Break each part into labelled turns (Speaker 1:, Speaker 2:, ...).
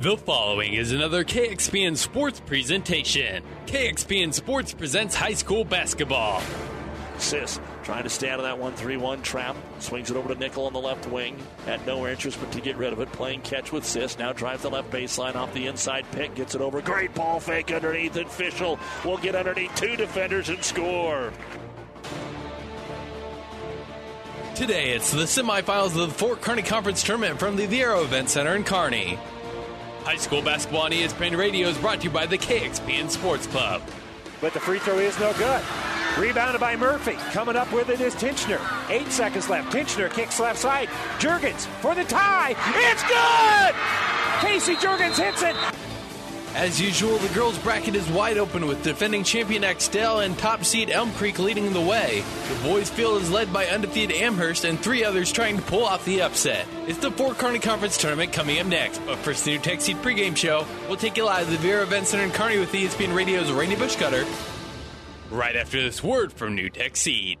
Speaker 1: The following is another KXPN Sports presentation. KXPN Sports presents high school basketball.
Speaker 2: Sis trying to stay out of that 1 3 1 trap. Swings it over to Nickel on the left wing. Had no interest but to get rid of it. Playing catch with Sis. Now drives the left baseline off the inside pick. Gets it over. Great ball fake underneath. And Fischel will get underneath two defenders and score.
Speaker 1: Today, it's the semifinals of the Fort Kearney Conference Tournament from the Viaero Event Center in Kearney. High school basketball on ESPN Radio is brought to you by the KXPN Sports Club.
Speaker 3: But the free throw is no good. Rebounded by Murphy. Coming up with it is Tinchner. Eight seconds left. Tinchner kicks left side. Jurgens for the tie. It's good! Casey Jurgens hits it.
Speaker 1: As usual, the girls' bracket is wide open with defending champion Axtell and top seed Elm Creek leading the way. The boys' field is led by undefeated Amherst and three others trying to pull off the upset. It's the Fort Kearney Conference Tournament coming up next, but first, the NuTech Seed pregame show. We'll take you live to the Viaero Event Center in Kearney with ESPN Radio's Rainey Bushcutter. Right after this word from NuTech Seed.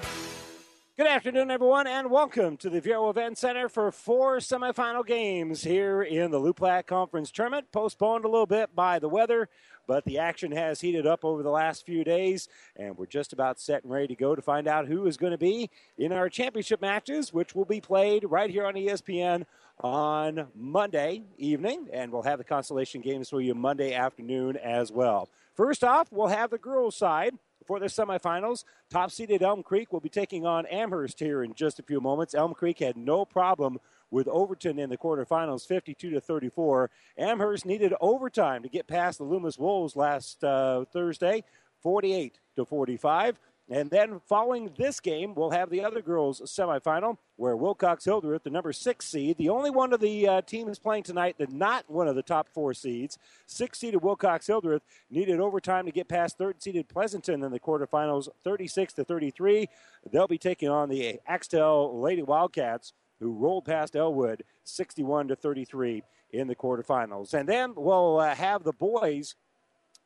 Speaker 3: Good afternoon, everyone, and welcome to the Viaero Event Center for four semifinal games here in the Loup Conference Tournament. Postponed a little bit by the weather, but the action has heated up over the last few days, and we're just about set and ready to go to find out who is going to be in our championship matches, which will be played right here on ESPN on Monday evening, and we'll have the consolation games for you Monday afternoon as well. First off, we'll have the girls' side for the semifinals. Top seeded Elm Creek will be taking on Amherst here in just a few moments. Elm Creek had no problem with Overton in the quarterfinals, 52 to 34. Amherst needed overtime to get past the Loomis Wolves last uh, Thursday, 48 to 45. And then following this game, we'll have the other girls' semifinal where Wilcox Hildreth, the number six seed, the only one of the uh, teams playing tonight that not one of the top four seeds, six seeded Wilcox Hildreth, needed overtime to get past third seeded Pleasanton in the quarterfinals, 36 to 33. They'll be taking on the Axtell Lady Wildcats, who rolled past Elwood, 61 to 33 in the quarterfinals. And then we'll uh, have the boys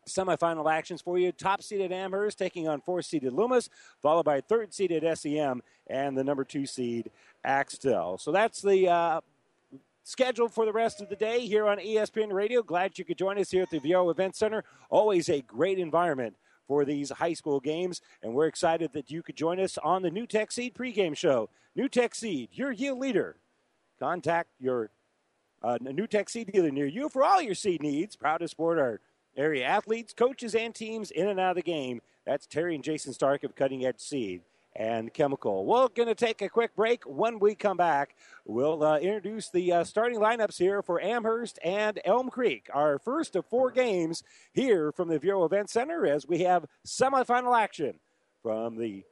Speaker 3: semifinal actions for you. Top seeded Amherst taking on fourth seeded Loomis, followed by third seeded SEM and the number two seed Axtell. So that's the uh, schedule for the rest of the day here on ESPN Radio. Glad you could join us here at the Viaero Event Center. Always a great environment for these high school games, and we're excited that you could join us on the NuTech Seed pregame show. NuTech Seed, your yield leader. Contact your uh, NuTech Seed dealer near you for all your seed needs. Proud to support our area athletes, coaches, and teams in and out of the game. That's Terry and Jason Stark of Cutting Edge Seed and Chemical. We're going to take a quick break. When we come back, we'll uh, introduce the uh, starting lineups here for Amherst and Elm Creek. Our first of four games here from the Viaero Event Center as we have semifinal action from the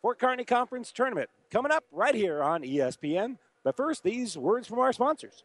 Speaker 3: Fort Kearney Conference Tournament coming up right here on ESPN. But first, these words from our sponsors.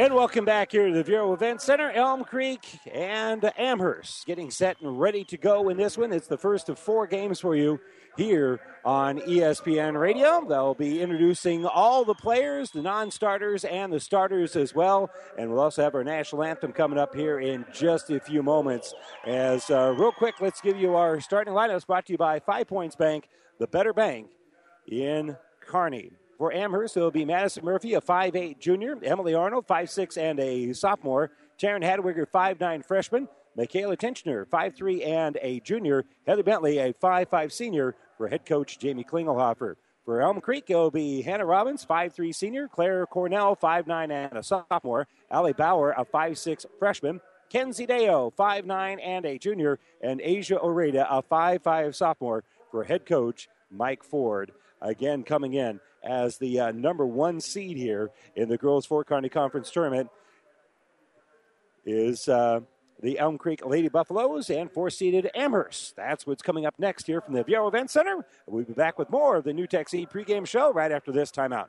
Speaker 3: And welcome back here to the Viaero Event Center. Elm Creek and Amherst getting set and ready to go in this one. It's the first of four games for you here on ESPN Radio. They'll be introducing all the players, the non starters, and the starters as well. And we'll also have our national anthem coming up here in just a few moments. As uh, real quick, let's give you our starting lineups brought to you by Five Points Bank, the better bank in Kearney. For Amherst, it'll be Madison Murphy, a 5'8 junior, Emily Arnold, 5'6 and a sophomore, Taryn Hadwiger, 5'9 freshman, Michaela Tenchner, 5'3 and a junior, Heather Bentley, a 5'5 senior, for head coach Jamie Klingelhofer. For Elm Creek, it'll be Hannah Robbins, 5'3 senior, Claire Cornell, 5'9 and a sophomore, Allie Bauer, a 5'6 freshman, Kenzie Deo, 5'9 and a junior, and Asia Oreda, a 5'5 sophomore, for head coach Mike Ford. Again, coming in as the uh, number one seed here in the Girls Fort Kearney Conference Tournament is uh, the Elm Creek Lady Buffaloes and four seeded Amherst. That's what's coming up next here from the Viaero Event Center. We'll be back with more of the NuTech Seed pregame show right after this timeout.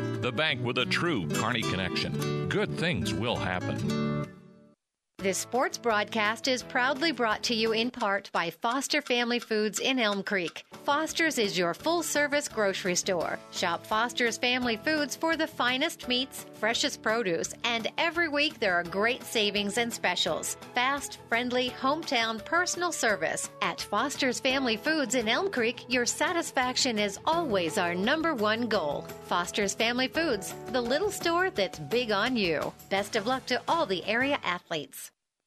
Speaker 4: the bank with a true Kearney connection. Good things will happen.
Speaker 5: This sports broadcast is proudly brought to you in part by Foster Family Foods in Elm Creek. Foster's is your full service grocery store. Shop Foster's Family Foods for the finest meats, freshest produce, and every week there are great savings and specials. Fast, friendly, hometown personal service. At Foster's Family Foods in Elm Creek, your satisfaction is always our number one goal. Foster's Family Foods, the little store that's big on you. Best of luck to all the area athletes.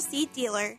Speaker 6: Seed dealer.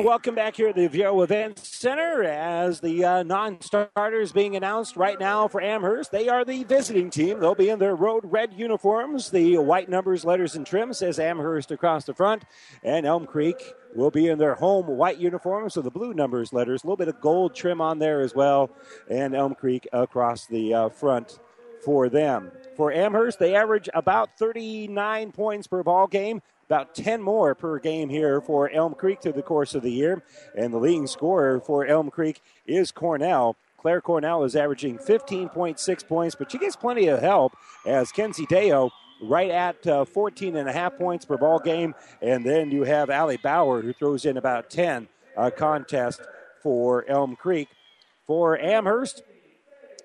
Speaker 3: And welcome back here at the Viaero Event Center as the uh, non-starters being announced right now for Amherst. They are the visiting team. They'll be in their road red uniforms. The white numbers, letters, and trim says Amherst across the front. And Elm Creek will be in their home white uniforms, so the blue numbers, letters, a little bit of gold trim on there as well. And Elm Creek across the uh, front for them. For Amherst, they average about 39 points per ball game about 10 more per game here for Elm Creek through the course of the year. And the leading scorer for Elm Creek is Cornell. Claire Cornell is averaging 15.6 points, but she gets plenty of help as Kenzie Deo right at uh, 14 and a half points per ball game. And then you have Allie Bauer who throws in about 10 uh, contest for Elm Creek. For Amherst,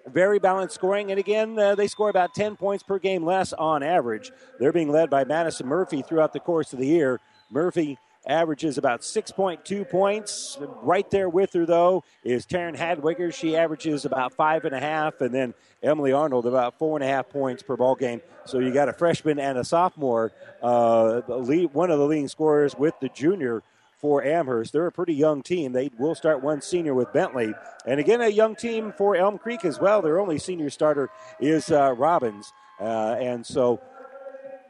Speaker 3: very balanced scoring. And again, uh, they score about 10 points per game less on average. They're being led by Madison Murphy throughout the course of the year. Murphy averages about 6.2 points. Right there with her, though, is Taryn Hadwiger. She averages about five and a half, and then Emily Arnold about four and a half points per ball game. So you got a freshman and a sophomore, uh, lead, one of the leading scorers with the junior for Amherst. They're a pretty young team. They will start one senior with Bentley. And again, a young team for Elm Creek as well. Their only senior starter is uh, Robbins. Uh, and so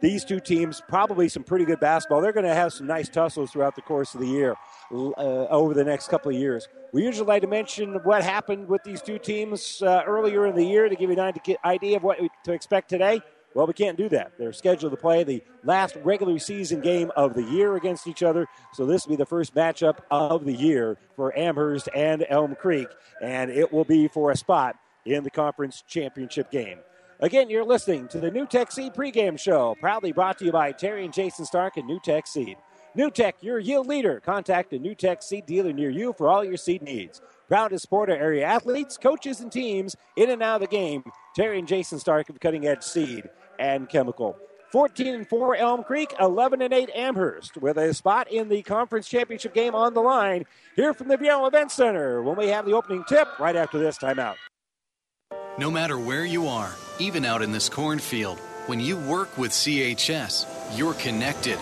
Speaker 3: these two teams, probably some pretty good basketball. They're going to have some nice tussles throughout the course of the year, uh, over the next couple of years. We usually like to mention what happened with these two teams uh, earlier in the year to give you an idea of what to expect today. Well, we can't do that. They're scheduled to play the last regular season game of the year against each other. So this will be the first matchup of the year for Amherst and Elm Creek, and it will be for a spot in the conference championship game. Again, you're listening to the NuTech Seed pregame show, proudly brought to you by Terry and Jason Stark and NuTech Seed. NuTech, your yield leader. Contact a NuTech Seed dealer near you for all your seed needs. Proud to support our area athletes, coaches, and teams in and out of the game. Terry and Jason Stark of Cutting Edge Seed and Chemical. 14 and 4 Elm Creek, 11 and 8 Amherst, with a spot in the conference championship game on the line. Here from the Viaero Event Center when we have the opening tip right after this timeout.
Speaker 7: No matter where you are, even out in this cornfield, when you work with CHS, you're connected.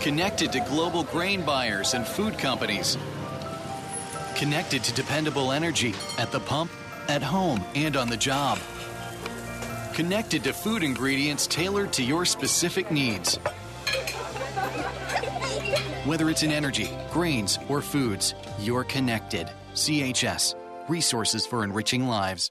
Speaker 7: Connected to global grain buyers and food companies. Connected to dependable energy at the pump, at home, and on the job. Connected to food ingredients tailored to your specific needs. Whether it's in energy, grains, or foods, you're connected. CHS, resources for enriching lives.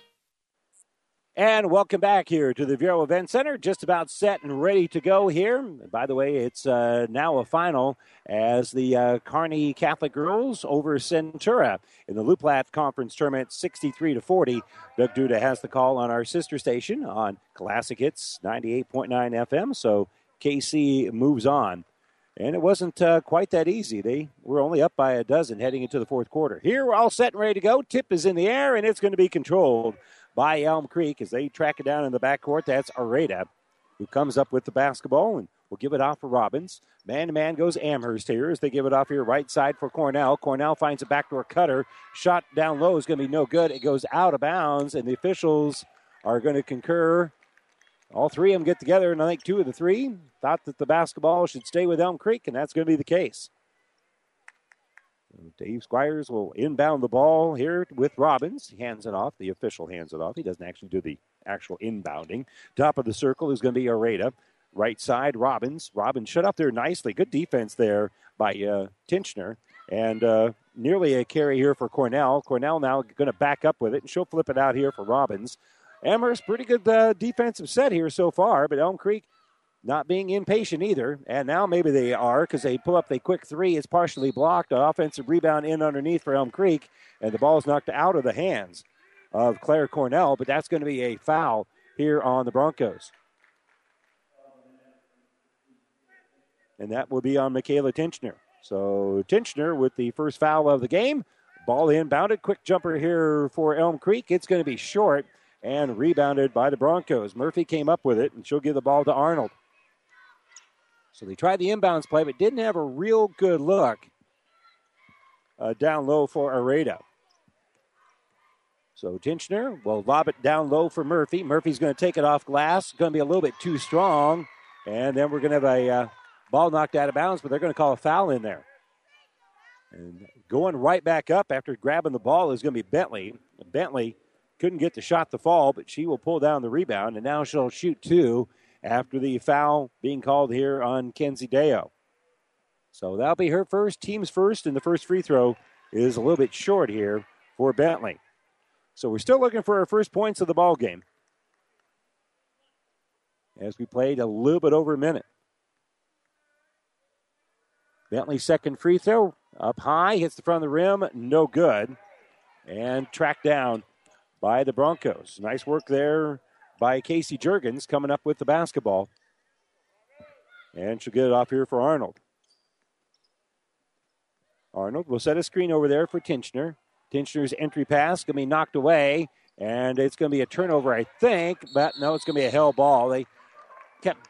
Speaker 3: And welcome back here to the Viaero Event Center. Just about set and ready to go here. By the way, it's uh, now a final as the uh, Kearney Catholic girls over Centura in the Loup Platte Conference Tournament, 63 to 40. Doug Duda has the call on our sister station on Classic Hits 98.9 FM. So KC moves on. And it wasn't uh, quite that easy. They were only up by a dozen heading into the fourth quarter. Here, we're all set and ready to go. Tip is in the air, and it's going to be controlled by Elm Creek as they track it down in the backcourt. That's Areda, who comes up with the basketball and will give it off for Robbins. Man to man goes Amherst here as they give it off here right side for Cornell. Cornell finds a backdoor cutter. Shot down low is going to be no good. It goes out of bounds, and the officials are going to concur. All three of them get together, and I think two of the three thought that the basketball should stay with Elm Creek, and that's going to be the case. Dave Squires will inbound the ball here with Robbins. He hands it off. The official hands it off. He doesn't actually do the actual inbounding. Top of the circle is going to be Areda. Right side, Robbins. Robbins shut up there nicely. Good defense there by uh, Tinchner. And uh, nearly a carry here for Cornell. Cornell now going to back up with it, and she'll flip it out here for Robbins. Amherst, pretty good uh, defensive set here so far, but Elm Creek not being impatient either. And now maybe they are because they pull up the quick three. It's partially blocked. An offensive rebound in underneath for Elm Creek, and the ball is knocked out of the hands of Claire Cornell. But that's going to be a foul here on the Broncos. And that will be on Michaela Tinchner. So Tinchner with the first foul of the game. Ball inbounded. Quick jumper here for Elm Creek. It's going to be short and rebounded by the Broncos. Murphy came up with it, and she'll give the ball to Arnold. So they tried the inbounds play, but didn't have a real good look uh, down low for Areda. So Tinchner will lob it down low for Murphy. Murphy's going to take it off glass. Going to be a little bit too strong. And then we're going to have a uh, ball knocked out of bounds, but they're going to call a foul in there. And going right back up after grabbing the ball is going to be Bentley. Bentley couldn't get the shot to fall, but she will pull down the rebound, and now she'll shoot two after the foul being called here on Kenzie Deo. So that'll be her first, team's first, and the first free throw is a little bit short here for Bentley. So we're still looking for our first points of the ball game. As we played a little bit over a minute. Bentley's second free throw up high, hits the front of the rim, no good. And tracked down by the Broncos. Nice work there by Casey Jurgens coming up with the basketball. And she'll get it off here for Arnold. Arnold will set a screen over there for Tinchner. Tinchner's entry pass going to be knocked away, and it's going to be a turnover, I think, but no, it's going to be a hell ball. They kept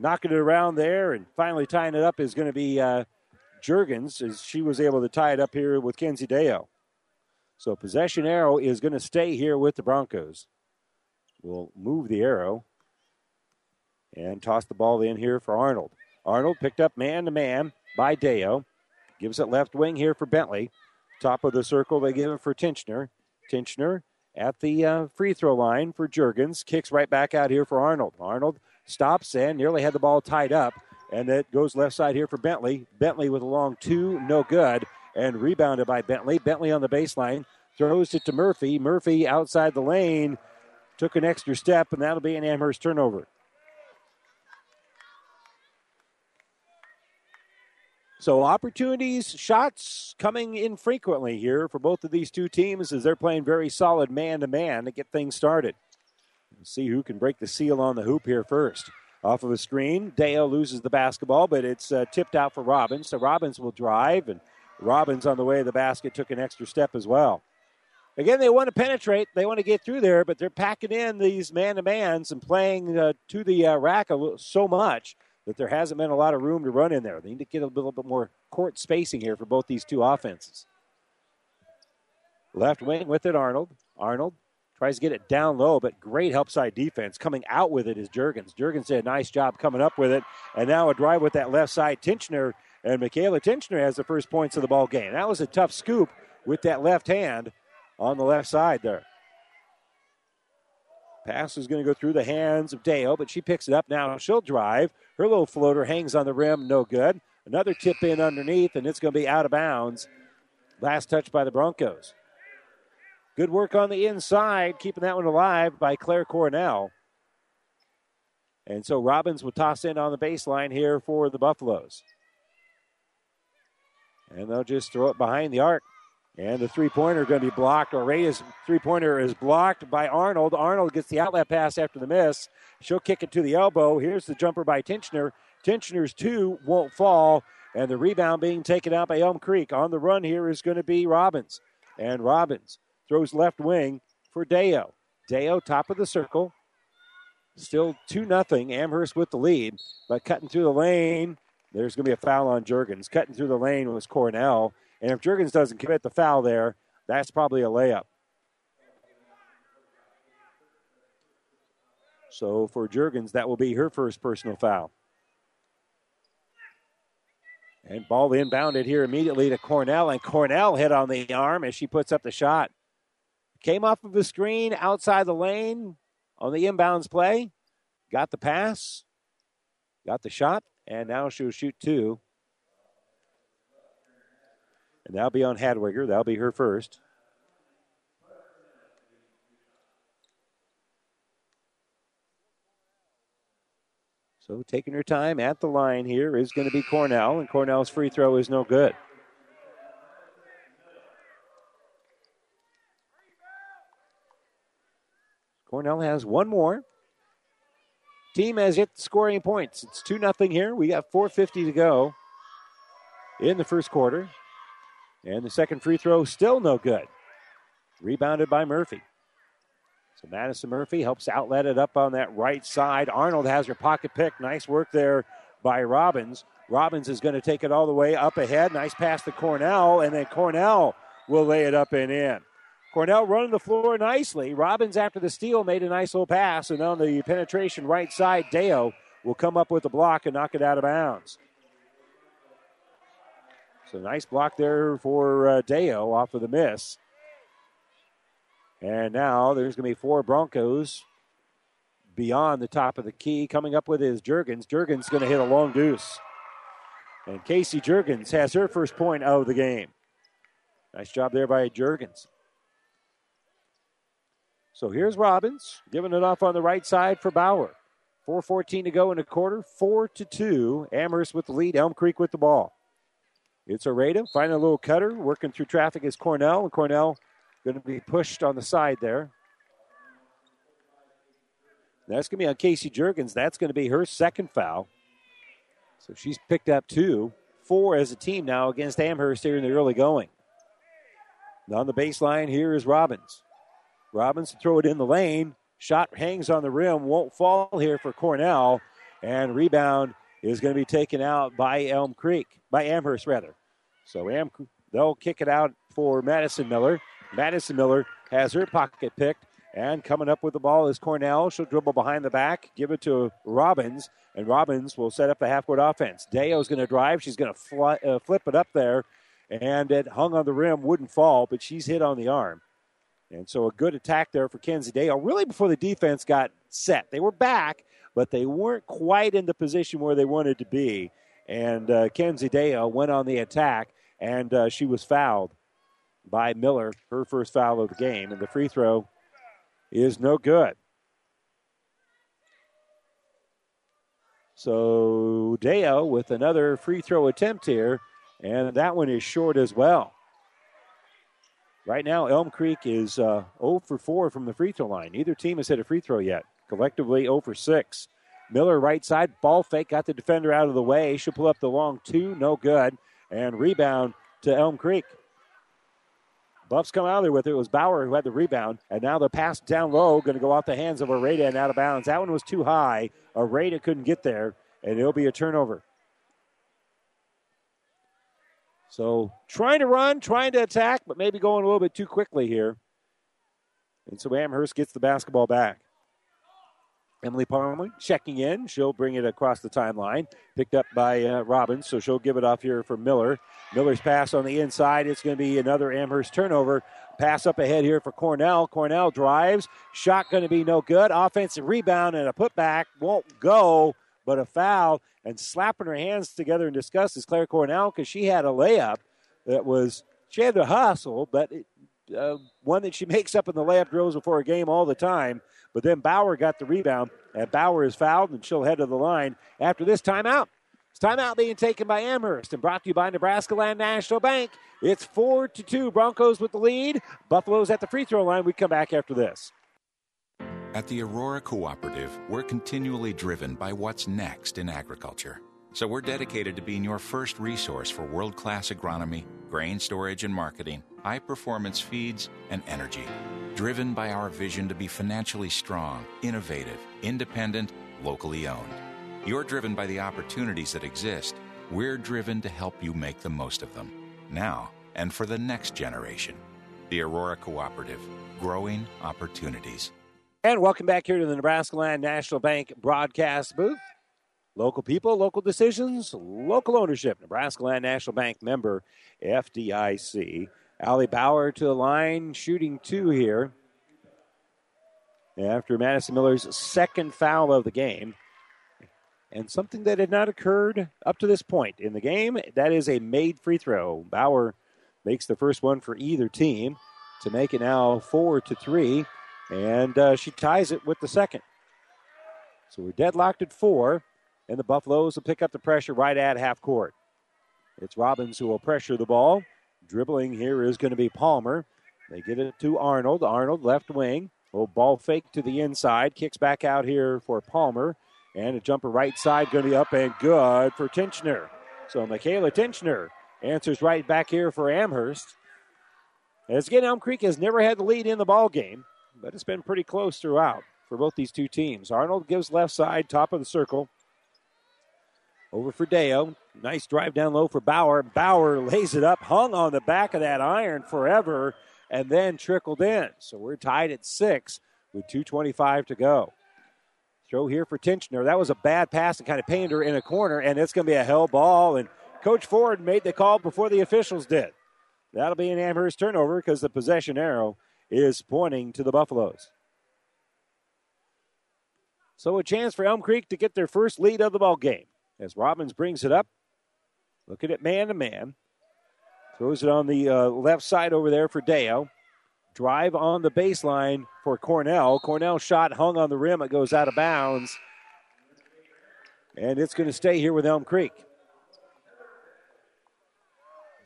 Speaker 3: knocking it around there, and finally tying it up is going to be uh, Jurgens, as she was able to tie it up here with Kenzie Deo. So possession arrow is going to stay here with the Broncos will move the arrow and toss the ball in here for Arnold. Arnold picked up man to man by Deo. Gives it left wing here for Bentley. Top of the circle, they give it for Tinchner. Tinchner at the uh, free throw line for Jurgens. Kicks right back out here for Arnold. Arnold stops and nearly had the ball tied up. And it goes left side here for Bentley. Bentley with a long two, no good. And rebounded by Bentley. Bentley on the baseline. Throws it to Murphy. Murphy outside the lane. Took an extra step, and that'll be an Amherst turnover. So opportunities, shots coming infrequently here for both of these two teams as they're playing very solid man to man to get things started. See who can break the seal on the hoop here first. Off of a screen, Dale loses the basketball, but it's uh, tipped out for Robbins. So Robbins will drive, and Robbins on the way to the basket took an extra step as well. Again, they want to penetrate, they want to get through there, but they're packing in these man to mans and playing uh, to the uh, rack little, so much that there hasn't been a lot of room to run in there. They need to get a little bit more court spacing here for both these two offenses. Left wing with it, Arnold. Arnold tries to get it down low, but great help side defense. Coming out with it is Jurgens. Jurgens did a nice job coming up with it, and now a drive with that left side. Tinchner and Michaela Tinchner has the first points of the ball game. That was a tough scoop with that left hand on the left side there. Pass is going to go through the hands of Dale, but she picks it up now. She'll drive. Her little floater hangs on the rim, no good. Another tip in underneath, and it's going to be out of bounds. Last touch by the Broncos. Good work on the inside, keeping that one alive by Claire Cornell. And so Robbins will toss in on the baseline here for the Buffaloes. And they'll just throw it behind the arc. And the three pointer is going to be blocked. Reyes' three pointer is blocked by Arnold. Arnold gets the outlet pass after the miss. She'll kick it to the elbow. Here's the jumper by Tinchner. Tinchner's two won't fall. And the rebound being taken out by Elm Creek. On the run here is going to be Robbins. And Robbins throws left wing for Deo. Deo, top of the circle. Still 2 nothing. Amherst with the lead. But cutting through the lane, there's going to be a foul on Jurgens. Cutting through the lane was Cornell. And if Jurgens doesn't commit the foul there, that's probably a layup. So for Jurgens, that will be her first personal foul. And ball inbounded here immediately to Cornell, and Cornell hit on the arm as she puts up the shot. Came off of the screen outside the lane on the inbounds play, got the pass, got the shot, and now she'll shoot two. And that'll be on Hadwiger. That'll be her first. So taking her time at the line here is going to be Cornell, and Cornell's free throw is no good. Cornell has one more. Team has hit scoring points. It's 2 0 here. We got 4.50 to go in the first quarter. And the second free throw still no good. Rebounded by Murphy. So Madison Murphy helps outlet it up on that right side. Arnold has her pocket pick. Nice work there by Robbins. Robbins is going to take it all the way up ahead. Nice pass to Cornell, and then Cornell will lay it up and in. Cornell running the floor nicely. Robbins, after the steal, made a nice little pass, and on the penetration right side, Deo will come up with the block and knock it out of bounds. So nice block there for uh, Deo off of the miss. And now there's going to be four Broncos beyond the top of the key. Coming up with his Jurgens. Jurgens going to hit a long deuce. And Casey Jurgens has her first point of the game. Nice job there by Jurgens. So here's Robbins giving it off on the right side for Bauer. 4.14 to go in a quarter. 4 to 2. Amherst with the lead. Elm Creek with the ball. It's Areda finding a little cutter, working through traffic is Cornell, and Cornell going to be pushed on the side there. That's going to be on Casey Jurgens. That's going to be her second foul. So she's picked up two, four as a team now against Amherst here in the early going. Now on the baseline, here is Robbins. Robbins to throw it in the lane. Shot hangs on the rim, won't fall here for Cornell. And rebound is going to be taken out by Elm Creek, by Amherst rather. So Am they'll kick it out for Madison Miller. Madison Miller has her pocket picked, and coming up with the ball is Cornell. She'll dribble behind the back, give it to Robbins, and Robbins will set up the half court offense. Deo's going to drive. She's going to fly, uh, flip it up there, and it hung on the rim, wouldn't fall, but she's hit on the arm. And so a good attack there for Kenzie Dale, really before the defense got set. They were back, but they weren't quite in the position where they wanted to be. And uh, Kenzie Dale went on the attack, and uh, she was fouled by Miller, her first foul of the game. And the free throw is no good. So Deo with another free throw attempt here, and that one is short as well. Right now, Elm Creek is uh, 0 for 4 from the free throw line. Neither team has hit a free throw yet. Collectively 0 for 6. Miller right side, ball fake, got the defender out of the way. She'll pull up the long two, no good. And rebound to Elm Creek. Buffs come out of there with it. It was Bauer who had the rebound. And now the pass down low, going to go off the hands of Arada and out of bounds. That one was too high. Arada couldn't get there, and it'll be a turnover. So trying to run, trying to attack, but maybe going a little bit too quickly here. And so Amherst gets the basketball back. Emily Palmer checking in. She'll bring it across the timeline. Picked up by uh, Robbins, so she'll give it off here for Miller. Miller's pass on the inside. It's going to be another Amherst turnover. Pass up ahead here for Cornell. Cornell drives. Shot going to be no good. Offensive rebound and a putback won't go, but a foul. And slapping her hands together in disgust is Claire Cornell because she had a layup that was, she had to hustle, but it, uh, one that she makes up in the layup drills before a game all the time. But then Bauer got the rebound, and Bauer is fouled, and she'll head to the line after this timeout. It's timeout being taken by Amherst and brought to you by Nebraska Land National Bank. It's four to two. Broncos with the lead. Buffaloes at the free throw line. We come back after this.
Speaker 8: At the Aurora Cooperative, we're continually driven by what's next in agriculture. So we're dedicated to being your first resource for world class agronomy, grain storage and marketing, high performance feeds, and energy. Driven by our vision to be financially strong, innovative, independent, locally owned. You're driven by the opportunities that exist. We're driven to help you make the most of them, now and for the next generation. The Aurora Cooperative, growing opportunities.
Speaker 3: And welcome back here to the Nebraska Land National Bank broadcast booth. Local people, local decisions, local ownership. Nebraska Land National Bank member FDIC. Allie Bauer to the line, shooting two here. After Madison Miller's second foul of the game. And something that had not occurred up to this point in the game, that is a made free throw. Bauer makes the first one for either team to make it now four to three. And uh, she ties it with the second. So we're deadlocked at four, and the Buffaloes will pick up the pressure right at half court. It's Robbins who will pressure the ball. Dribbling here is going to be Palmer. They get it to Arnold. Arnold, left wing. Little ball fake to the inside. Kicks back out here for Palmer. And a jumper right side going to be up and good for Tinchner. So Michaela Tinchner answers right back here for Amherst. As again, Elm Creek has never had the lead in the ball game but it's been pretty close throughout for both these two teams. Arnold gives left side, top of the circle. Over for Deo. Nice drive down low for Bauer. Bauer lays it up, hung on the back of that iron forever, and then trickled in. So we're tied at six with 2.25 to go. Throw here for Tinchner. That was a bad pass and kind of painted her in a corner, and it's going to be a hell ball. And Coach Ford made the call before the officials did. That'll be an Amherst turnover because the possession arrow is pointing to the Buffaloes. So a chance for Elm Creek to get their first lead of the ball game as Robbins brings it up. Looking at man to man. Throws it on the uh, left side over there for Deo. Drive on the baseline for Cornell. Cornell shot hung on the rim. It goes out of bounds. And it's going to stay here with Elm Creek.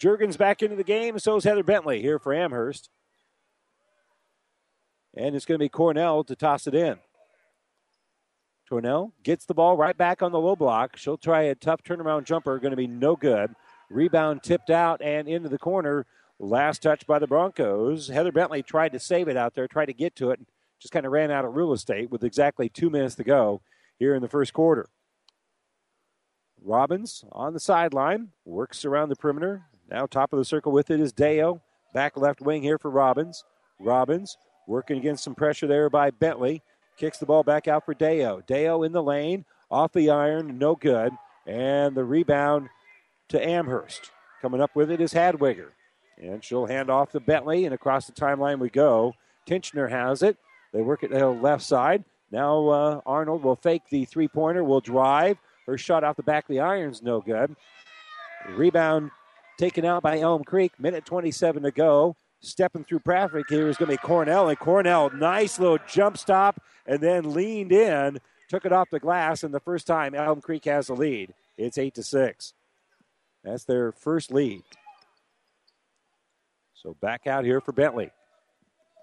Speaker 3: Jurgens back into the game. So is Heather Bentley here for Amherst. And it's going to be Cornell to toss it in. Cornell gets the ball right back on the low block. She'll try a tough turnaround jumper, going to be no good. Rebound tipped out and into the corner. Last touch by the Broncos. Heather Bentley tried to save it out there, tried to get to it, just kind of ran out of real estate with exactly two minutes to go here in the first quarter. Robbins on the sideline, works around the perimeter. Now top of the circle with it is Deo. Back left wing here for Robbins. Robbins Working against some pressure there by Bentley. Kicks the ball back out for Deo. Deo in the lane, off the iron, no good. And the rebound to Amherst. Coming up with it is Hadwiger. And she'll hand off to Bentley, and across the timeline we go. Tinchner has it. They work it the left side. Now uh, Arnold will fake the three pointer, will drive. Her shot off the back of the iron's no good. Rebound taken out by Elm Creek. Minute 27 to go. Stepping through traffic here is going to be Cornell. And Cornell, nice little jump stop and then leaned in, took it off the glass. And the first time Elm Creek has the lead, it's 8 to 6. That's their first lead. So back out here for Bentley.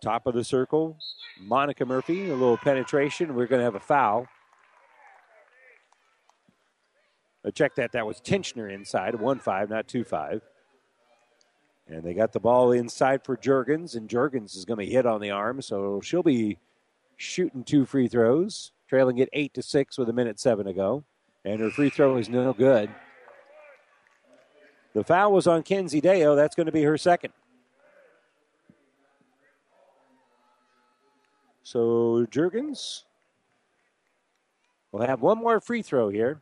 Speaker 3: Top of the circle, Monica Murphy, a little penetration. We're going to have a foul. I checked that. That was Tinchner inside, 1 5, not 2 5. And they got the ball inside for Jurgens, and Jurgens is going to be hit on the arm, so she'll be shooting two free throws, trailing it 8 to 6 with a minute 7 to go. And her free throw is no good. The foul was on Kenzie Deo. That's going to be her second. So Jurgens will have one more free throw here.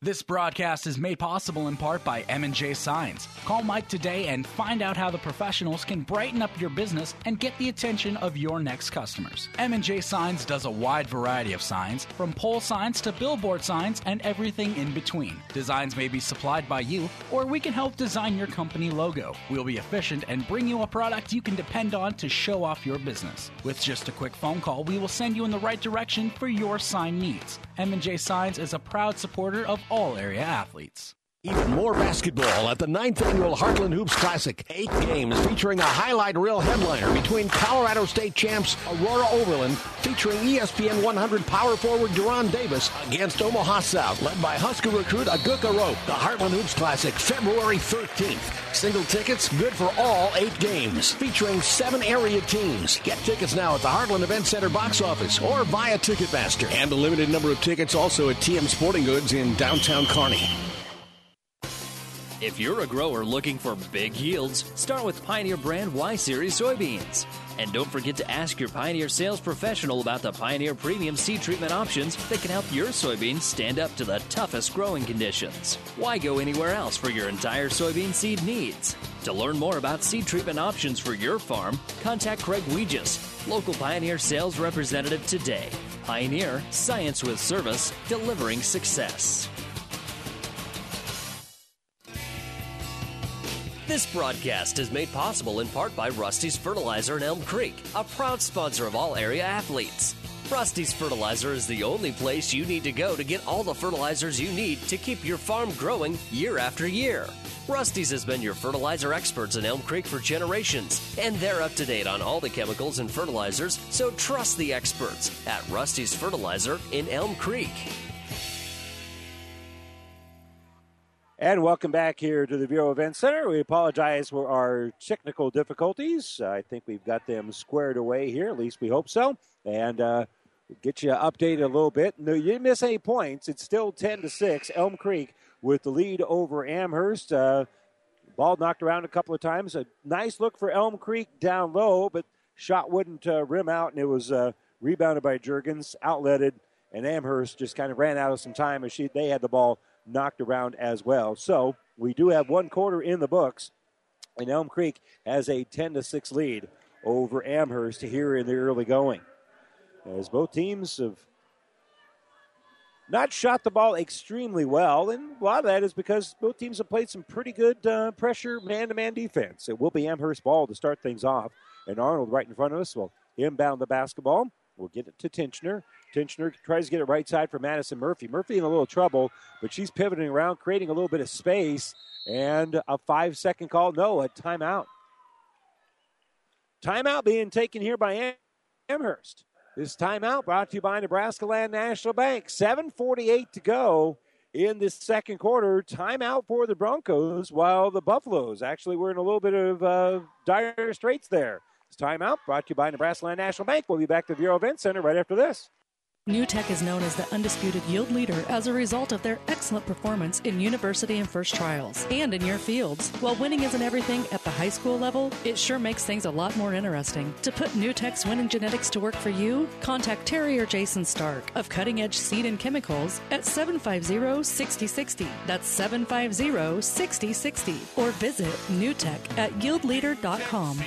Speaker 9: This broadcast is made possible in part by M&J Signs. Call Mike today and find out how the professionals can brighten up your business and get the attention of your next customers. M&J Signs does a wide variety of signs, from pole signs to billboard signs and everything in between. Designs may be supplied by you, or we can help design your company logo. We'll be efficient and bring you a product you can depend on to show off your business. With just a quick phone call, we will send you in the right direction for your sign needs. M&J Signs is a proud supporter of all area athletes.
Speaker 10: Even more basketball at the 9th annual Heartland Hoops Classic. Eight games featuring a highlight reel headliner between Colorado State champs Aurora Overland, featuring ESPN 100 power forward Duron Davis against Omaha South, led by Husker recruit Aguka Rope. The Heartland Hoops Classic, February 13th. Single tickets good for all eight games, featuring seven area teams. Get tickets now at the Heartland Event Center box office or via Ticketmaster. And a limited number of tickets also at TM Sporting Goods in downtown Kearney.
Speaker 11: If you're a grower looking for big yields, start with Pioneer brand Y Series soybeans. And don't forget to ask your Pioneer sales professional about the Pioneer Premium seed treatment options that can help your soybeans stand up to the toughest growing conditions. Why go anywhere else for your entire soybean seed needs? To learn more about seed treatment options for your farm, contact Craig Weegis, local Pioneer sales representative today. Pioneer, science with service, delivering success. This broadcast is made possible in part by Rusty's Fertilizer in Elm Creek, a proud sponsor of all area athletes. Rusty's Fertilizer is the only place you need to go to get all the fertilizers you need to keep your farm growing year after year. Rusty's has been your fertilizer experts in Elm Creek for generations, and they're up to date on all the chemicals and fertilizers, so trust the experts at Rusty's Fertilizer in Elm Creek.
Speaker 3: And welcome back here to the Viaero Event Center. We apologize for our technical difficulties. I think we've got them squared away here. At least we hope so. And uh, get you updated a little bit. No, you didn't miss any points. It's still 10 to 6. Elm Creek with the lead over Amherst. Uh, ball knocked around a couple of times. A nice look for Elm Creek down low, but shot wouldn't uh, rim out, and it was uh, rebounded by Jurgens, outletted, and Amherst just kind of ran out of some time as she they had the ball knocked around as well. So we do have one quarter in the books, and Elm Creek has a 10 to 6 lead over Amherst here in the early going. As both teams have not shot the ball extremely well, and a lot of that is because both teams have played some pretty good uh, pressure man to man defense. It will be Amherst ball to start things off, and Arnold right in front of us will inbound the basketball. We'll get it to Tinchner. Tinchner tries to get it right side for Madison Murphy. Murphy in a little trouble, but she's pivoting around, creating a little bit of space, and a five second call. No, a timeout. Timeout being taken here by Amherst. This timeout brought to you by Nebraska Land National Bank. 7.48 to go in the second quarter. Timeout for the Broncos while the Buffaloes actually were in a little bit of uh, dire straits there. This timeout brought to you by Nebraska Land National Bank. We'll be back to the Viaero Event Center right after this.
Speaker 12: NuTech is known as the undisputed yield leader as a result of their excellent performance in university and first trials and in your fields. While winning isn't everything at the high school level, it sure makes things a lot more interesting. To put NuTech's winning genetics to work for you, contact Terry or Jason Stark of Cutting Edge Seed and Chemicals at 750 6060. That's 750 6060. Or visit NuTech at yieldleader.com.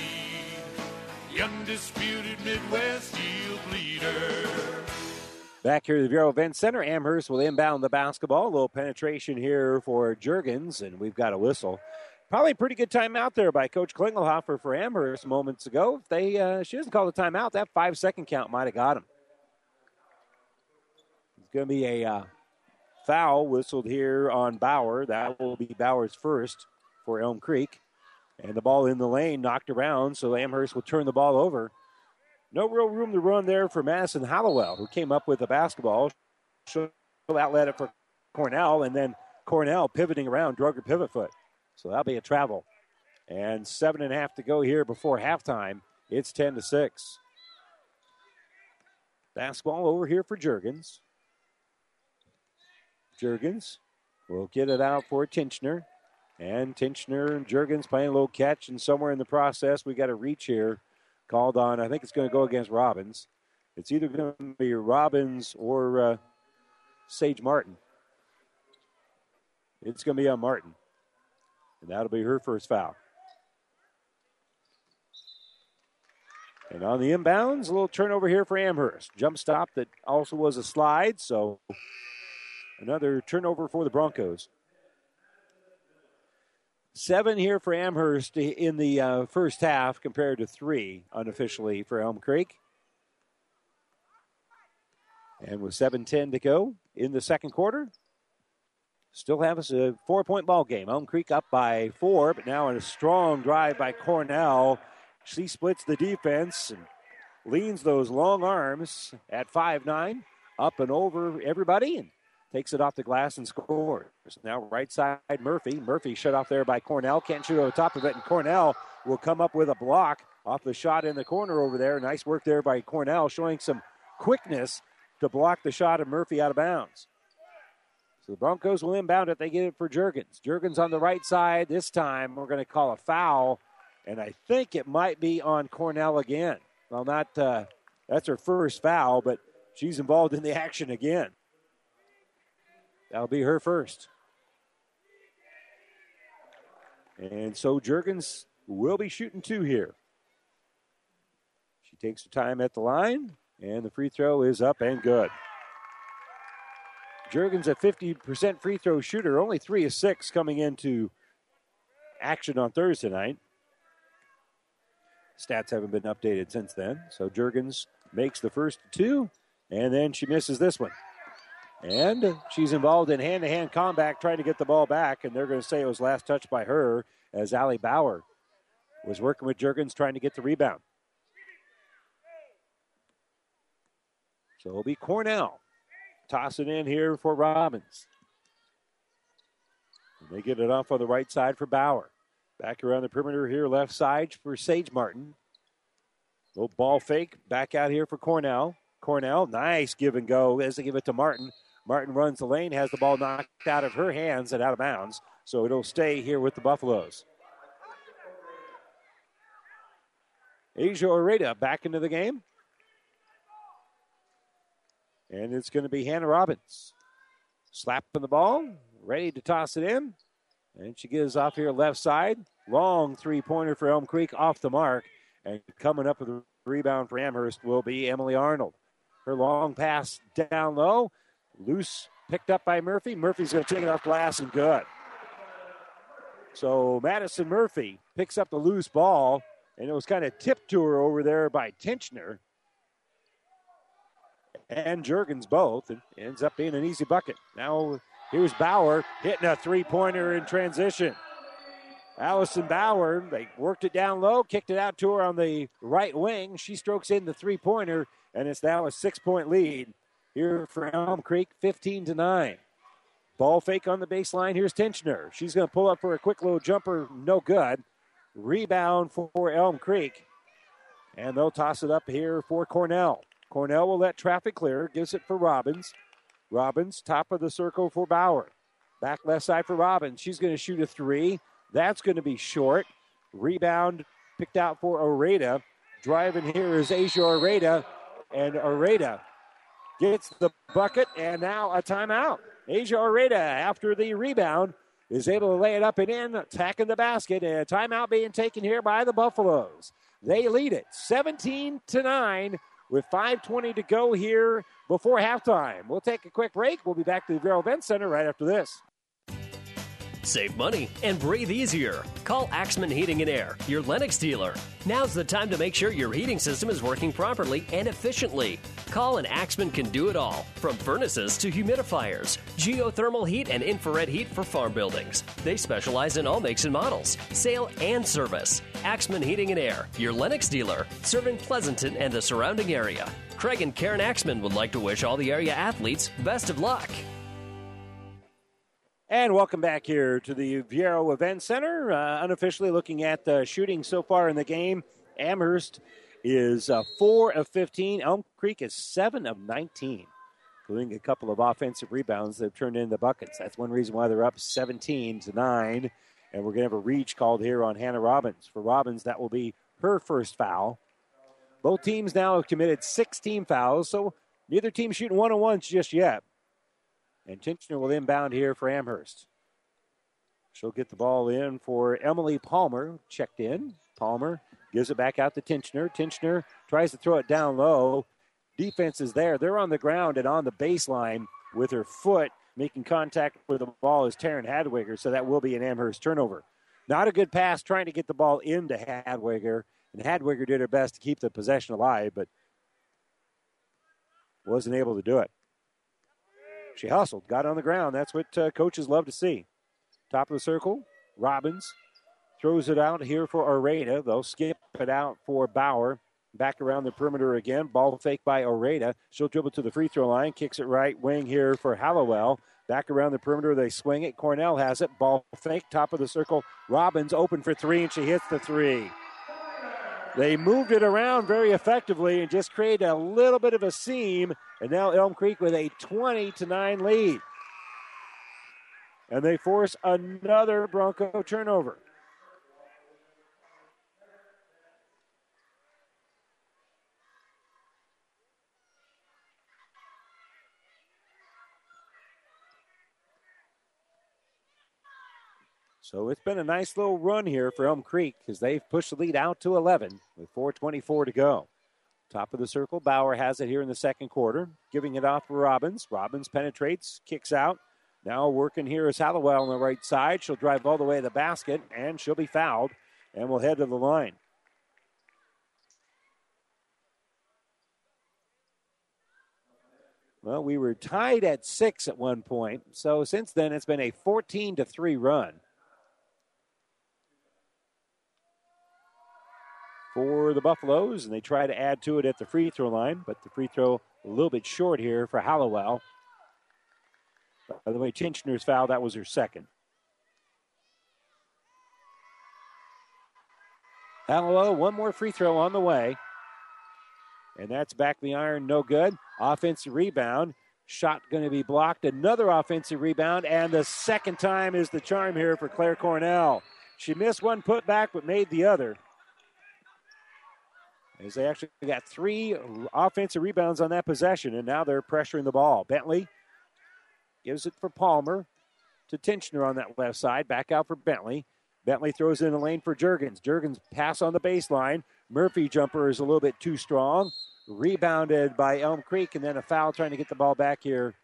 Speaker 13: The undisputed Midwest yield leader.
Speaker 3: Back here at the Viaero Event Center, Amherst will inbound the basketball. A little penetration here for Jurgens, and we've got a whistle. Probably a pretty good timeout there by Coach Klingelhofer for Amherst moments ago. If they uh, she doesn't call the timeout, that five second count might have got him. It's going to be a uh, foul whistled here on Bauer. That will be Bauer's first for Elm Creek. And the ball in the lane knocked around, so Amherst will turn the ball over. No real room to run there for Madison Hallowell, who came up with the basketball. She'll outlet it for Cornell, and then Cornell pivoting around, drug her pivot foot. So that'll be a travel. And seven and a half to go here before halftime. It's 10 to 6. Basketball over here for Jurgens. Jurgens will get it out for Tinchner. And Tinchner and Jurgens playing a little catch, and somewhere in the process, we got a reach here called on. I think it's going to go against Robbins. It's either going to be Robbins or uh, Sage Martin. It's going to be on Martin. And that'll be her first foul. And on the inbounds, a little turnover here for Amherst. Jump stop that also was a slide, so another turnover for the Broncos. Seven here for Amherst in the uh, first half compared to three unofficially for Elm Creek. And with 7.10 to go in the second quarter, still have us a four point ball game. Elm Creek up by four, but now in a strong drive by Cornell. She splits the defense and leans those long arms at five nine up and over everybody and takes it off the glass and scores. Now right side Murphy. Murphy shut off there by Cornell. Can't shoot over top of it, and Cornell will come up with a block off the shot in the corner over there. Nice work there by Cornell, showing some quickness to block the shot of Murphy out of bounds. So the Broncos will inbound it. They get it for Jurgens. Jurgens on the right side. This time we're going to call a foul, and I think it might be on Cornell again. Well, not uh, that's her first foul, but she's involved in the action again. That'll be her first. And so Jurgens will be shooting two here. She takes her time at the line, and the free throw is up and good. Jurgens a 50% free throw shooter, only three of six coming into action on Thursday night. Stats haven't been updated since then. So Jurgens makes the first two, and then she misses this one. And she's involved in hand to hand combat trying to get the ball back, and they're going to say it was last touched by her as Ali Bauer was working with Jurgens trying to get the rebound. So it'll be Cornell tossing in here for Robbins. And they get it off on the right side for Bauer. Back around the perimeter here, left side for Sage Martin. Little ball fake back out here for Cornell. Cornell, nice give and go as they give it to Martin. Martin runs the lane, has the ball knocked out of her hands and out of bounds. So it'll stay here with the Buffaloes. Asia Oreda back into the game. And it's going to be Hannah Robbins. Slapping the ball, ready to toss it in. And she gives off here left side. Long three pointer for Elm Creek off the mark. And coming up with a rebound for Amherst will be Emily Arnold. Her long pass down low. Loose picked up by Murphy. Murphy's going to take it off glass and good. So Madison Murphy picks up the loose ball, and it was kind of tipped to her over there by Tinchner and Jurgens both, and ends up being an easy bucket. Now here's Bauer hitting a three pointer in transition. Allison Bauer, they worked it down low, kicked it out to her on the right wing. She strokes in the three pointer, and it's now a six point lead here for Elm Creek, 15 to 9. Ball fake on the baseline. Here's Tinchner. She's going to pull up for a quick little jumper, no good. Rebound for Elm Creek. And they'll toss it up here for Cornell. Cornell will let traffic clear, gives it for Robbins. Robbins, top of the circle for Bauer. Back left side for Robbins. She's going to shoot a three. That's going to be short. Rebound picked out for Oreda. Driving here is Asia Oreda. And Oreda gets the bucket and now a timeout. Asia Oreda, after the rebound, is able to lay it up and in, attacking the basket, and a timeout being taken here by the Buffaloes. They lead it 17 to 9 with 5.20 to go here before halftime. We'll take a quick break. We'll be back to the Viaero Event Center right after this.
Speaker 14: Save money and breathe easier. Call Axman Heating and Air, your Lennox dealer. Now's the time to make sure your heating system is working properly and efficiently. Call and Axman can do it all, from furnaces to humidifiers, geothermal heat and infrared heat for farm buildings. They specialize in all makes and models, sale and service. Axman Heating and Air, your Lennox dealer, serving Pleasanton and the surrounding area. Craig and Karen Axman would like to wish all the area athletes best of luck.
Speaker 3: And welcome back here to the Viaero Event Center. Uh, unofficially looking at the shooting so far in the game, Amherst is uh, 4 of 15. Elm Creek is 7 of 19, including a couple of offensive rebounds that have turned into buckets. That's one reason why they're up 17 to 9. And we're going to have a reach called here on Hannah Robbins. For Robbins, that will be her first foul. Both teams now have committed 16 fouls, so neither team shooting one on ones just yet. And Tinchner will inbound here for Amherst. She'll get the ball in for Emily Palmer. Checked in. Palmer gives it back out to Tinchner. Tinchner tries to throw it down low. Defense is there. They're on the ground and on the baseline with her foot making contact with the ball is Taryn Hadwiger, so that will be an Amherst turnover. Not a good pass trying to get the ball into Hadwiger, and Hadwiger did her best to keep the possession alive, but wasn't able to do it. She hustled, got on the ground. That's what uh, coaches love to see. Top of the circle, Robbins throws it out here for Oreda. They'll skip it out for Bauer. Back around the perimeter again. Ball fake by Oreda. She'll dribble to the free throw line. Kicks it right wing here for Hallowell. Back around the perimeter, they swing it. Cornell has it. Ball fake, top of the circle. Robbins open for three, and she hits the three. They moved it around very effectively and just created a little bit of a seam. And now Elm Creek with a 20 to 9 lead. And they force another Bronco turnover. So it's been a nice little run here for Elm Creek because they've pushed the lead out to 11 with 4.24 to go. Top of the circle, Bauer has it here in the second quarter, giving it off for Robbins. Robbins penetrates, kicks out. Now working here is Hallowell on the right side. She'll drive all the way to the basket, and she'll be fouled, and will head to the line. Well, we were tied at six at one point, so since then it's been a 14 to three run. For the Buffaloes, and they try to add to it at the free throw line, but the free throw a little bit short here for Hallowell. By the way, Tinchner's foul, that was her second. Hallowell, one more free throw on the way. And that's back the iron, no good. Offensive rebound. Shot going to be blocked. Another offensive rebound. And the second time is the charm here for Claire Cornell. She missed one putback, but made the other as they actually got three offensive rebounds on that possession, and now they're pressuring the ball. Bentley gives it for Palmer to Tinchner on that left side. Back out for Bentley. Bentley throws in a lane for Jurgens. Jurgens pass on the baseline. Murphy jumper is a little bit too strong. Rebounded by Elm Creek, and then a foul trying to get the ball back here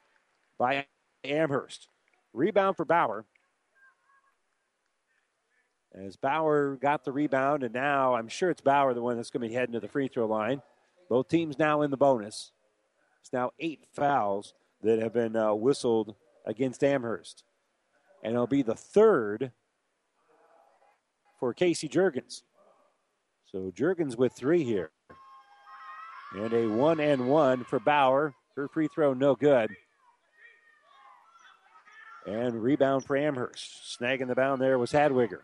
Speaker 3: by Amherst. Rebound for Bauer as Bauer got the rebound, and now I'm sure it's Bauer, the one that's going to be heading to the free throw line. Both teams now in the bonus. It's now eight fouls that have been uh, whistled against Amherst. And it'll be the third for Casey Jurgens. So Jurgens with three here. And a one and one for Bauer. Her free throw no good. And rebound for Amherst. Snagging the bound there was Hadwiger.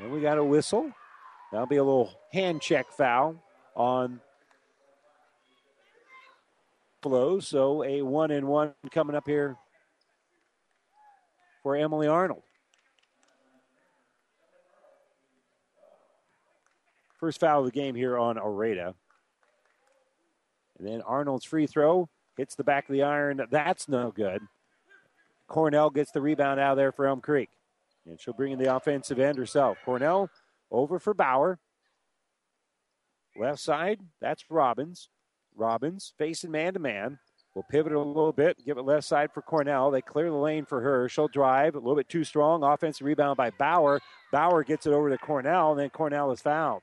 Speaker 3: And we got a whistle. That'll be a little hand check foul on Buffalo. So a one and one coming up here for Emily Arnold. First foul of the game here on Oreda. And then Arnold's free throw hits the back of the iron. That's no good. Cornell gets the rebound out there for Elm Creek. And she'll bring in the offensive end herself. Cornell over for Bauer. Left side, that's Robbins. Robbins facing man to man. We'll pivot a little bit, give it left side for Cornell. They clear the lane for her. She'll drive a little bit too strong. Offensive rebound by Bauer. Bauer gets it over to Cornell, and then Cornell is fouled.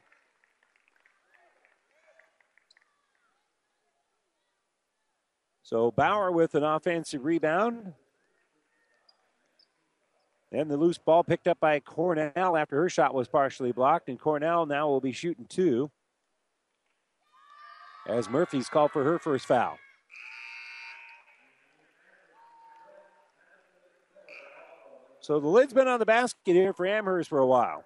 Speaker 3: So Bauer with an offensive rebound. And the loose ball picked up by Cornell after her shot was partially blocked. And Cornell now will be shooting two. As Murphy's called for her first foul. So the lid's been on the basket here for Amherst for a while.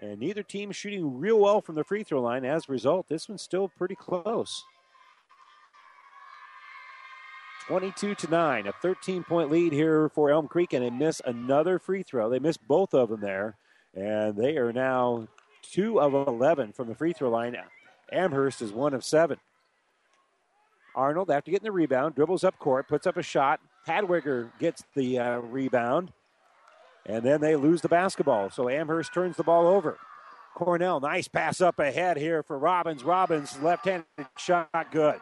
Speaker 3: And neither team shooting real well from the free throw line. As a result, this one's still pretty close. 22 to 9, a 13 point lead here for Elm Creek, and they miss another free throw. They missed both of them there, and they are now 2 of 11 from the free throw line. Amherst is 1 of 7. Arnold, after getting the rebound, dribbles up court, puts up a shot. Hadwiger gets the uh, rebound, and then they lose the basketball. So Amherst turns the ball over. Cornell, nice pass up ahead here for Robbins. Robbins, left handed shot, good.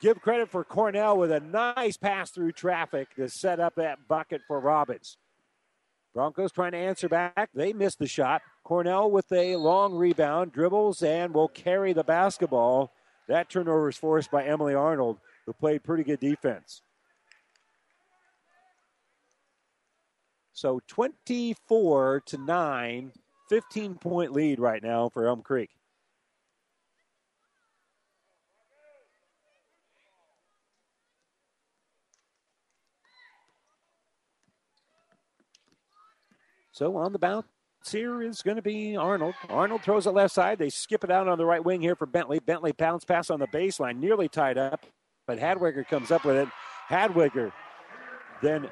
Speaker 3: Give credit for Cornell with a nice pass through traffic to set up that bucket for Robbins. Broncos trying to answer back. They missed the shot. Cornell with a long rebound, dribbles, and will carry the basketball. That turnover is forced by Emily Arnold, who played pretty good defense. So 24 to 9, 15 point lead right now for Elm Creek. So on the bounce here is going to be Arnold. Arnold throws it left side. They skip it out on the right wing here for Bentley. Bentley pounds pass on the baseline, nearly tied up, but Hadwiger comes up with it. Hadwiger then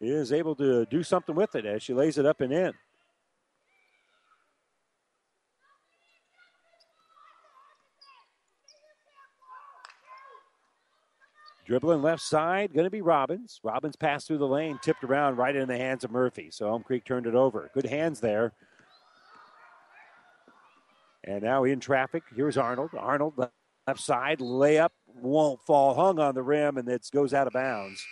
Speaker 3: is able to do something with it as she lays it up and in. Dribbling left side, going to be Robbins. Robbins passed through the lane, tipped around right in the hands of Murphy. So Elm Creek turned it over. Good hands there. And now in traffic, here's Arnold. Arnold left side, layup, won't fall, hung on the rim, and it goes out of bounds.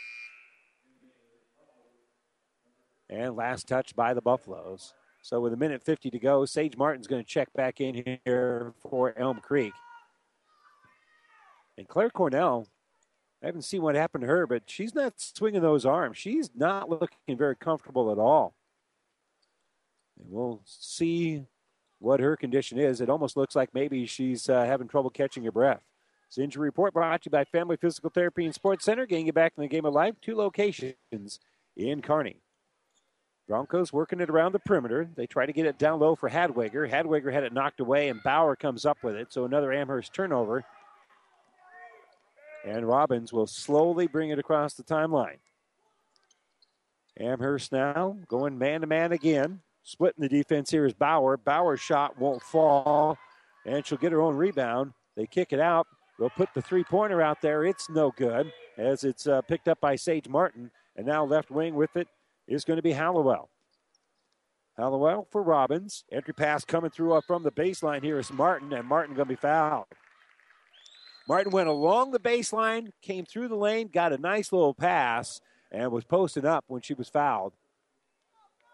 Speaker 3: And last touch by the Buffaloes. So with a minute 50 to go, Sage Martin's going to check back in here for Elm Creek. And Claire Cornell I haven't seen what happened to her, but she's not swinging those arms. She's not looking very comfortable at all. And we'll see what her condition is. It almost looks like maybe she's uh, having trouble catching her breath. This injury report brought to you by Family Physical Therapy and Sports Center, getting you back in the game of life. Two locations in Kearney. Broncos working it around the perimeter. They try to get it down low for Hadwiger. Hadwiger had it knocked away, and Bauer comes up with it. So another Amherst turnover. And Robbins will slowly bring it across the timeline. Amherst now going man to man again. Splitting the defense here is Bauer. Bauer's shot won't fall, and she'll get her own rebound. They kick it out. They'll put the three pointer out there. It's no good as it's uh, picked up by Sage Martin. And now left wing with it is going to be Hallowell. Hallowell for Robbins. Entry pass coming through from the baseline here is Martin, and Martin going to be fouled. Martin went along the baseline, came through the lane, got a nice little pass, and was posted up when she was fouled.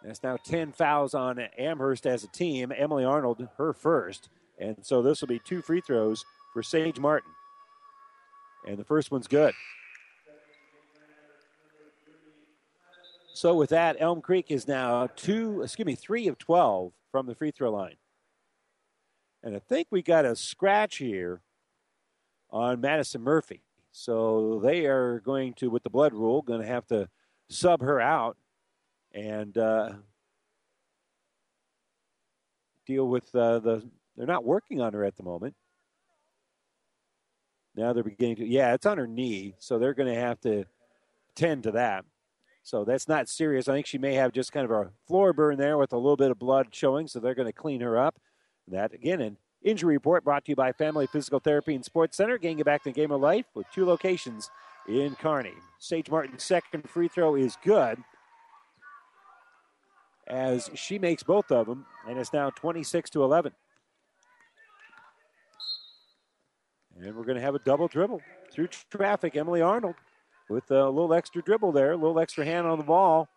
Speaker 3: That's now 10 fouls on Amherst as a team. Emily Arnold, her first. And so this will be two free throws for Sage Martin. And the first one's good. So with that, Elm Creek is now two, excuse me, three of 12 from the free throw line. And I think we got a scratch here on Madison Murphy. So they are going to, with the blood rule, going to have to sub her out and uh, deal with uh, the. They're not working on her at the moment. Now they're beginning to. Yeah, it's on her knee, so they're going to have to tend to that. So that's not serious. I think she may have just kind of a floor burn there with a little bit of blood showing, so they're going to clean her up. That, again, an injury report brought to you by Family Physical Therapy and Sports Center, getting you back to the game of life with two locations in Kearney. Sage Martin's second free throw is good as she makes both of them, and it's now 26 to 11. And we're going to have a double dribble through traffic. Emily Arnold with a little extra dribble there, a little extra hand on the ball.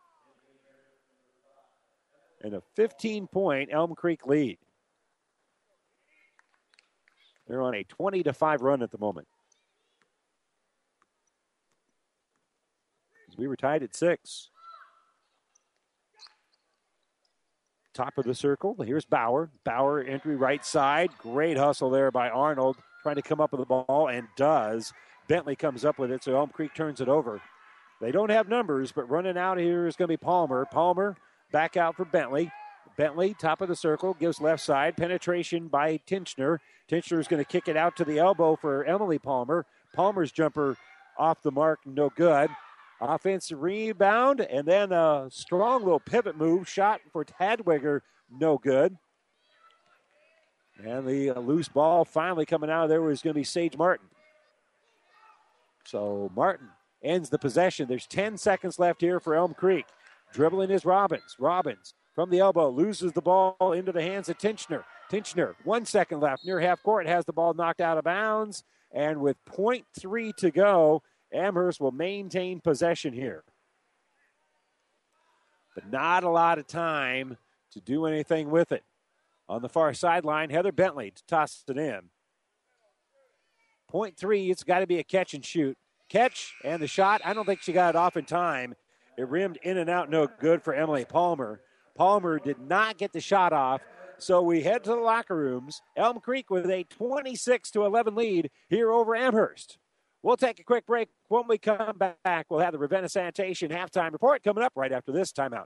Speaker 3: And a 15 point Elm Creek lead. They're on a 20 to 5 run at the moment. We were tied at six. Top of the circle. Here's Bauer. Bauer entry right side. Great hustle there by Arnold trying to come up with the ball and does. Bentley comes up with it, so Elm Creek turns it over. They don't have numbers, but running out here is going to be Palmer. Palmer back out for Bentley. Bentley, top of the circle, gives left side. Penetration by Tinchner. Tinchner is going to kick it out to the elbow for Emily Palmer. Palmer's jumper off the mark, no good. Offensive rebound, and then a strong little pivot move. Shot for Hadwiger, no good. And the uh, loose ball finally coming out of there was going to be Sage Martin. So Martin ends the possession. There's 10 seconds left here for Elm Creek. Dribbling is Robbins. Robbins from the elbow loses the ball into the hands of Tinchner. Tinchner, one second left near half court, has the ball knocked out of bounds. And with 0.3 to go, Amherst will maintain possession here. But not a lot of time to do anything with it. On the far sideline, Heather Bentley tosses it in. Point three, it's got to be a catch and shoot. Catch and the shot. I don't think she got it off in time. It rimmed in and out, no good for Emily Palmer. Palmer did not get the shot off. So we head to the locker rooms. Elm Creek with a 26 to 11 lead here over Amherst. We'll take a quick break. When we come back, we'll have the Ravenna Sanitation halftime report coming up right after this timeout.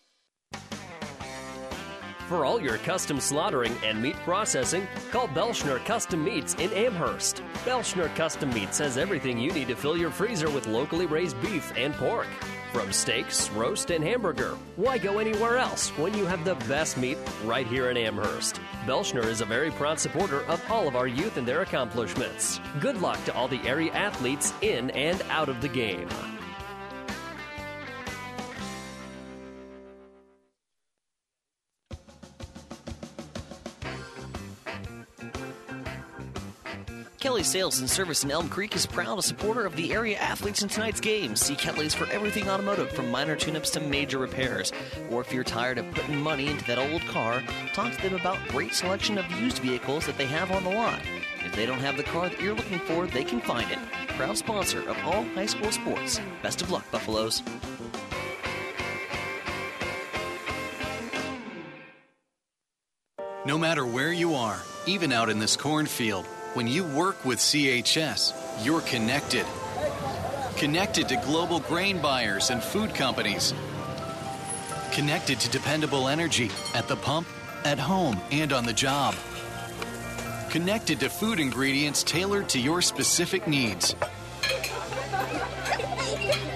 Speaker 14: For all your custom slaughtering and meat processing, call Belschner Custom Meats in Amherst. Belschner Custom Meats has everything you need to fill your freezer with locally raised beef and pork. From steaks, roast, and hamburger, why go anywhere else when you have the best meat right here in Amherst? Belschner is a very proud supporter of all of our youth and their accomplishments. Good luck to all the area athletes in and out of the game.
Speaker 15: Kelly Sales and Service in Elm Creek is proud a supporter of the area athletes in tonight's game. See Kelly's for everything automotive, from minor tune-ups to major repairs. Or if you're tired of putting money into that old car, talk to them about great selection of used vehicles that they have on the lot. If they don't have the car that you're looking for, they can find it. Proud sponsor of all high school sports. Best of luck, Buffaloes.
Speaker 7: No matter where you are, even out in this cornfield, when you work with CHS, you're connected. Connected to global grain buyers and food companies. Connected to dependable energy at the pump, at home, and on the job. Connected to food ingredients tailored to your specific needs.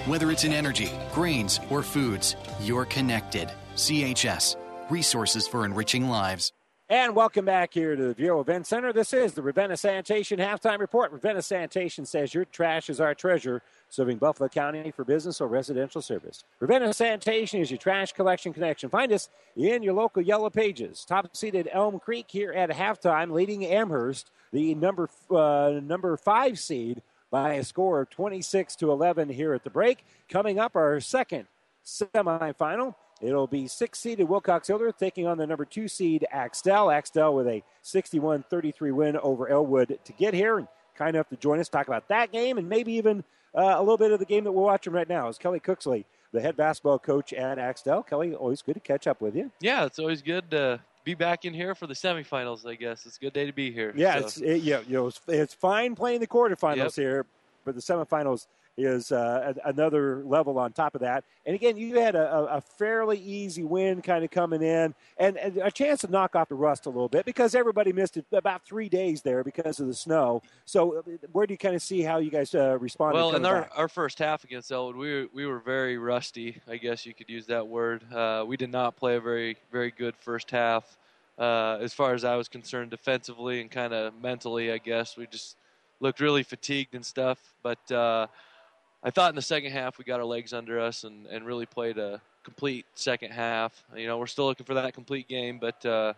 Speaker 7: Whether it's in energy, grains, or foods, you're connected. CHS, resources for enriching lives.
Speaker 3: And welcome back here to the Viaero Event Center. This is the Ravenna Sanitation Halftime Report. Ravenna Sanitation says your trash is our treasure, serving Buffalo County for business or residential service. Ravenna Sanitation is your trash collection connection. Find us in your local Yellow Pages. Top seeded Elm Creek here at halftime, leading Amherst, the number uh, number five seed, by a score of 26 to 11 here at the break. Coming up, our second semifinal. It'll be six seeded Wilcox Hildreth taking on the number two seed Axtell. Axtell with a 61 33 win over Elwood to get here and kind enough to join us, talk about that game and maybe even uh, a little bit of the game that we're watching right now. Is Kelly Cooksley, the head basketball coach at Axtell. Kelly, always good to catch up with you.
Speaker 16: Yeah, it's always good to be back in here for the semifinals. I guess it's a good day to be here.
Speaker 3: Yeah,
Speaker 16: so.
Speaker 3: it's it, yeah, you know, it's, it's fine playing the quarterfinals
Speaker 16: Yep.
Speaker 3: here, but the semifinals is uh, another level on top of that. And again, you had a, a- fairly easy win kind of coming in, and, and a chance to knock off the rust a little bit because everybody missed it about three days there because of the snow. So, uh, where do you kind of see how you guys uh, responded?
Speaker 16: Well, in our,
Speaker 3: back?
Speaker 16: our first half against Elwood, we were, we were very rusty. I guess you could use that word. Uh, we did not play a very very good first half. Uh, as far as I was concerned, defensively and kind of mentally, I guess we just looked really fatigued and stuff. But uh, I thought in the second half we got our legs under us and, and really played a complete second half. You know, we're still looking for that complete game, but uh,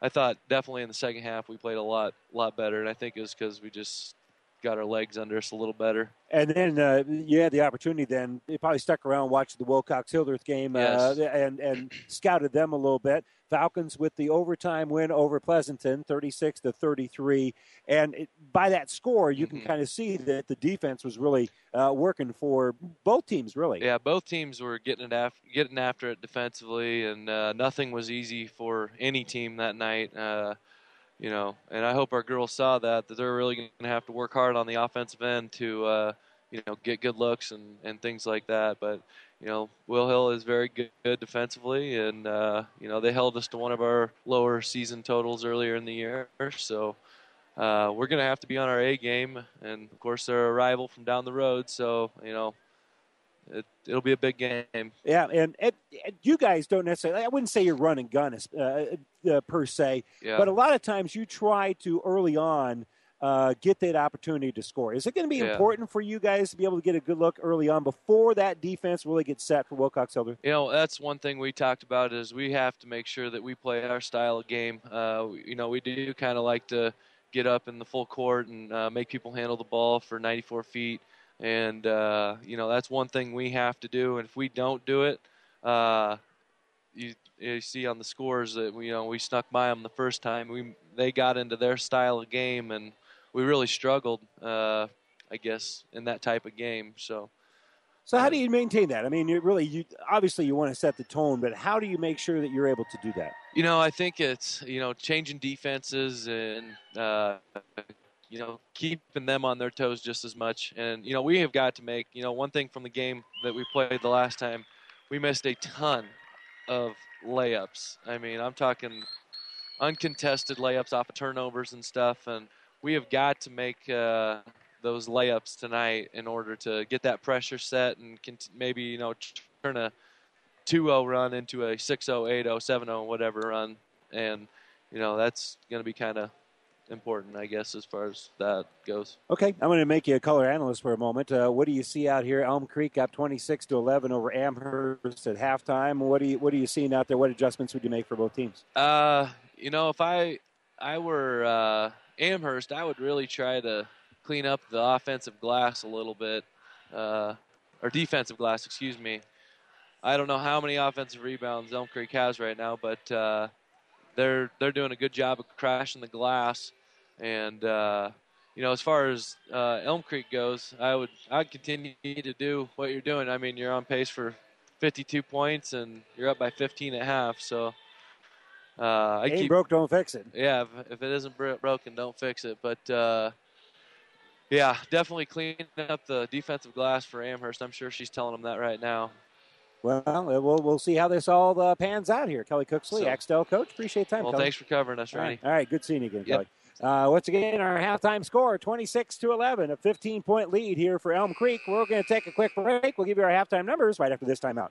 Speaker 16: I thought definitely in the second half we played a lot lot better, and I think it was because we just got our legs under us a little better.
Speaker 3: And then uh, you had the opportunity. Then you probably stuck around, watched the Wilcox Hildreth game, uh, and and scouted them a little bit. Falcons with the overtime win over Pleasanton, thirty-six to thirty-three. And it, by that score, you
Speaker 16: Mm-hmm.
Speaker 3: can kind of see that the defense was really uh, working for both teams. Really,
Speaker 16: Yeah, both teams were getting it af- getting after it defensively, and uh, nothing was easy for any team that night. You know, and I hope our girls saw that that they're really going to have to work hard on the offensive end to uh, you know get good looks and, and things like that. But you know, Will Hill is very good, good defensively, and uh, you know they held us to one of our lower season totals earlier in the year. So uh, we're going to have to be on our A game, and of course they're a rival from down the road. So you know, it, it'll be a big game.
Speaker 3: Yeah, and, and, and you guys don't necessarily. I wouldn't say you're run and gun uh, uh, per se,
Speaker 16: Yeah.
Speaker 3: but a lot of times you try to early on uh, get that opportunity to score. Is it going to be
Speaker 16: Yeah.
Speaker 3: important for you guys to be able to get a good look early on before that defense really gets set for Wilcox Hildreth?
Speaker 16: You know, that's one thing we talked about is we have to make sure that we play our style of game. Uh, you know, we do kind of like to get up in the full court and uh, make people handle the ball for 94 feet, and uh, you know that's one thing we have to do. And if we don't do it, uh, you, you see on the scores that we, you know we snuck by them the first time. We they got into their style of game, and we really struggled. Uh, I guess in that type of game. So.
Speaker 3: So how do you maintain that? I mean, you really, you obviously you want to set the tone, but how do you make sure that you're able to do that?
Speaker 16: You know, I think it's you know changing defenses and uh, you know keeping them on their toes just as much. And you know we have got to make you know one thing from the game that we played the last time, we missed a ton of layups. I mean, I'm talking uncontested layups off of turnovers and stuff, and we have got to make. Uh, those layups tonight in order to get that pressure set and maybe you know turn a 2-0 run into a 6-0, 8-0, 7-0, whatever run, and you know that's going to be kind of important, I guess, as far as that goes.
Speaker 3: Okay, I'm going to make you a color analyst for a moment. Uh, what do you see out here? Elm Creek up 26 to 11 over Amherst at halftime. What do you what are you seeing out there? What adjustments would you make for both teams?
Speaker 16: Uh, you know, if I I were uh, Amherst, I would really try to clean up the offensive glass a little bit, uh, or defensive glass, excuse me. I don't know how many offensive rebounds Elm Creek has right now, but uh, they're they're doing a good job of crashing the glass. And uh, you know, as far as uh, Elm Creek goes, I would I'd continue to do what you're doing. I mean, you're on pace for 52 points, and you're up by 15 at half. So uh, I
Speaker 3: Ain't
Speaker 16: keep
Speaker 3: broke, don't fix it.
Speaker 16: yeah, if, if it isn't bro- broken, don't fix it. But uh, yeah, definitely clean up the defensive glass for Amherst. I'm sure she's telling them that right now.
Speaker 3: Well, uh, we'll we'll see how this all uh, pans out here. Kelly Cooksley,
Speaker 16: So-
Speaker 3: Axtell coach. Appreciate the time.
Speaker 16: Well,
Speaker 3: Kelly.
Speaker 16: thanks for covering us,
Speaker 3: All right, all right good seeing you again,
Speaker 16: Yep.
Speaker 3: Kelly. Uh, once again, our halftime score 26 to 11, a 15 point lead here for Elm Creek. We're going to take a quick break. We'll give you our halftime numbers right after this timeout.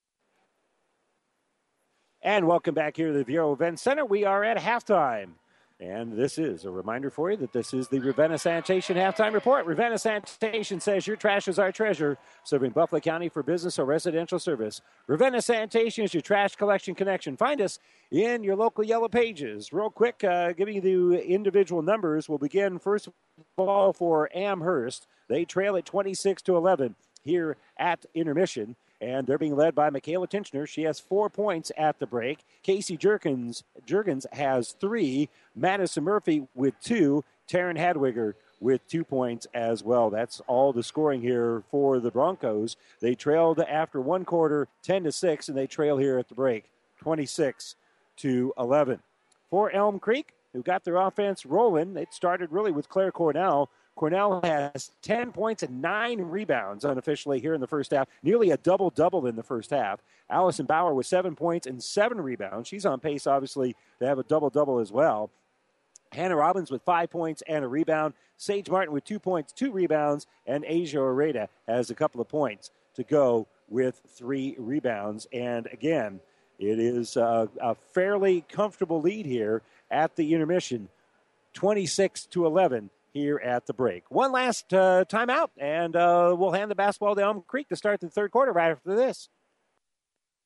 Speaker 3: And welcome back here to the Viaero Event Center. We are at halftime. And this is a reminder for you that this is the Ravenna Sanitation Halftime Report. Ravenna Sanitation says your trash is our treasure, serving Buffalo County for business or residential service. Ravenna Sanitation is your trash collection connection. Find us in your local yellow pages. Real quick, uh, giving you the individual numbers. We'll begin first of all for Amherst. They trail at 26 to 11 here at intermission and they're being led by Michaela Tinchner. She has four points at the break. Casey Jurgens, Jurgens has three. Madison Murphy with two. Taryn Hadwiger with two points as well. That's all the scoring here for the Broncos. They trailed after one quarter, 10 to 6, and they trail here at the break, 26 to 11. For Elm Creek, who got their offense rolling, it started really with Claire Cornell Cornell has 10 points and nine rebounds unofficially here in the first half, nearly a double double in the first half. Allison Bauer with seven points and seven rebounds. She's on pace, obviously, to have a double double as well. Hannah Robbins with five points and a rebound. Sage Martin with two points, two rebounds, and Asia Oreda has a couple of points to go with three rebounds. And again, it is a, a fairly comfortable lead here at the intermission, 26 to 11 here at the break. One last uh, timeout, and uh, we'll hand the basketball to Elm Creek to start the third quarter right after this.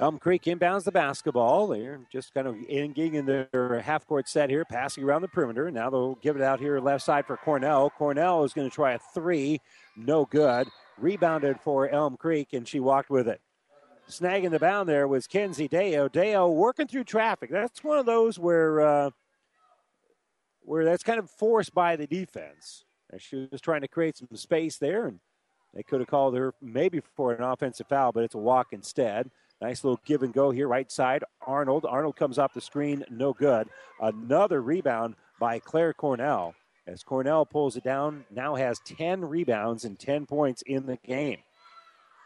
Speaker 3: Elm Creek inbounds the basketball. They're just kind of engaging in their half court set here, passing around the perimeter. Now they'll give it out here left side for Cornell. Cornell is going to try a three. No good. Rebounded for Elm Creek, and she walked with it. Snagging the bound there was Kenzie Deo. Deo working through traffic. That's one of those where uh, where that's kind of forced by the defense. She was trying to create some space there, and they could have called her maybe for an offensive foul, but it's a walk instead. Nice little give and go here, right side. Arnold. Arnold comes off the screen, no good. Another rebound by Claire Cornell. As Cornell pulls it down, now has 10 rebounds and 10 points in the game.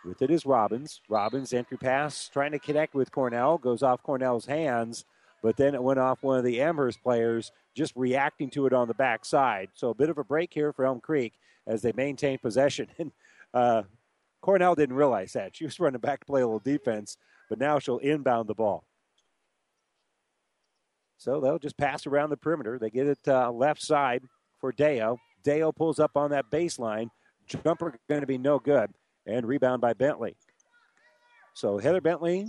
Speaker 3: With it is Robbins. Robbins entry pass trying to connect with Cornell, goes off Cornell's hands, but then it went off one of the Amherst players just reacting to it on the backside. So a bit of a break here for Elm Creek as they maintain possession. And uh, Cornell didn't realize that. She was running back to play a little defense, but now she'll inbound the ball. So they'll just pass around the perimeter. They get it uh, left side for Deo. Deo pulls up on that baseline. Jumper going to be no good. And rebound by Bentley. So Heather Bentley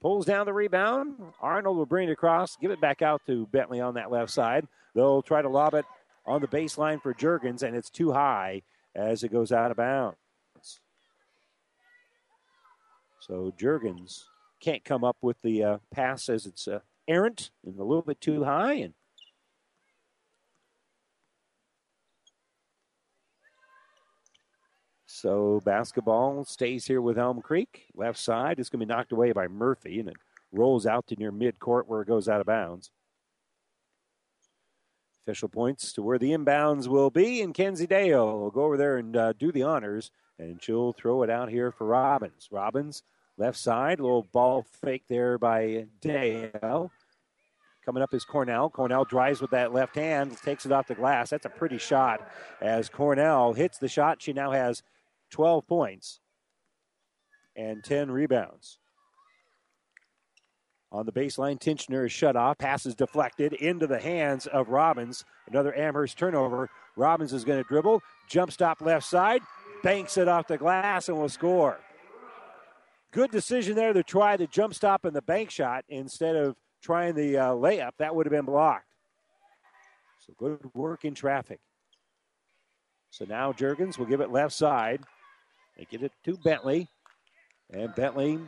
Speaker 3: pulls down the rebound. Arnold will bring it across, give it back out to Bentley on that left side. They'll try to lob it on the baseline for Jurgens, and it's too high as it goes out of bounds. So Jurgens can't come up with the uh, pass as it's uh, errant and a little bit too high. And so basketball stays here with Elm Creek. Left side is going to be knocked away by Murphy, and it rolls out to near midcourt where it goes out of bounds. Official points to where the inbounds will be, and Kenzie Dale will go over there and uh, do the honors, and she'll throw it out here for Robbins. Robbins Left side, little ball fake there by Dale. Coming up is Cornell. Cornell drives with that left hand, takes it off the glass. That's a pretty shot. As Cornell hits the shot, she now has 12 points and 10 rebounds. On the baseline, Tinchner is shut off. Pass is deflected into the hands of Robbins. Another Amherst turnover. Robbins is going to dribble. Jump stop left side. Banks it off the glass and will score. Good decision there to try the jump stop and the bank shot instead of trying the uh, layup. That would have been blocked. So good work in traffic. So now Jurgens will give it left side. They get it to Bentley. And Bentley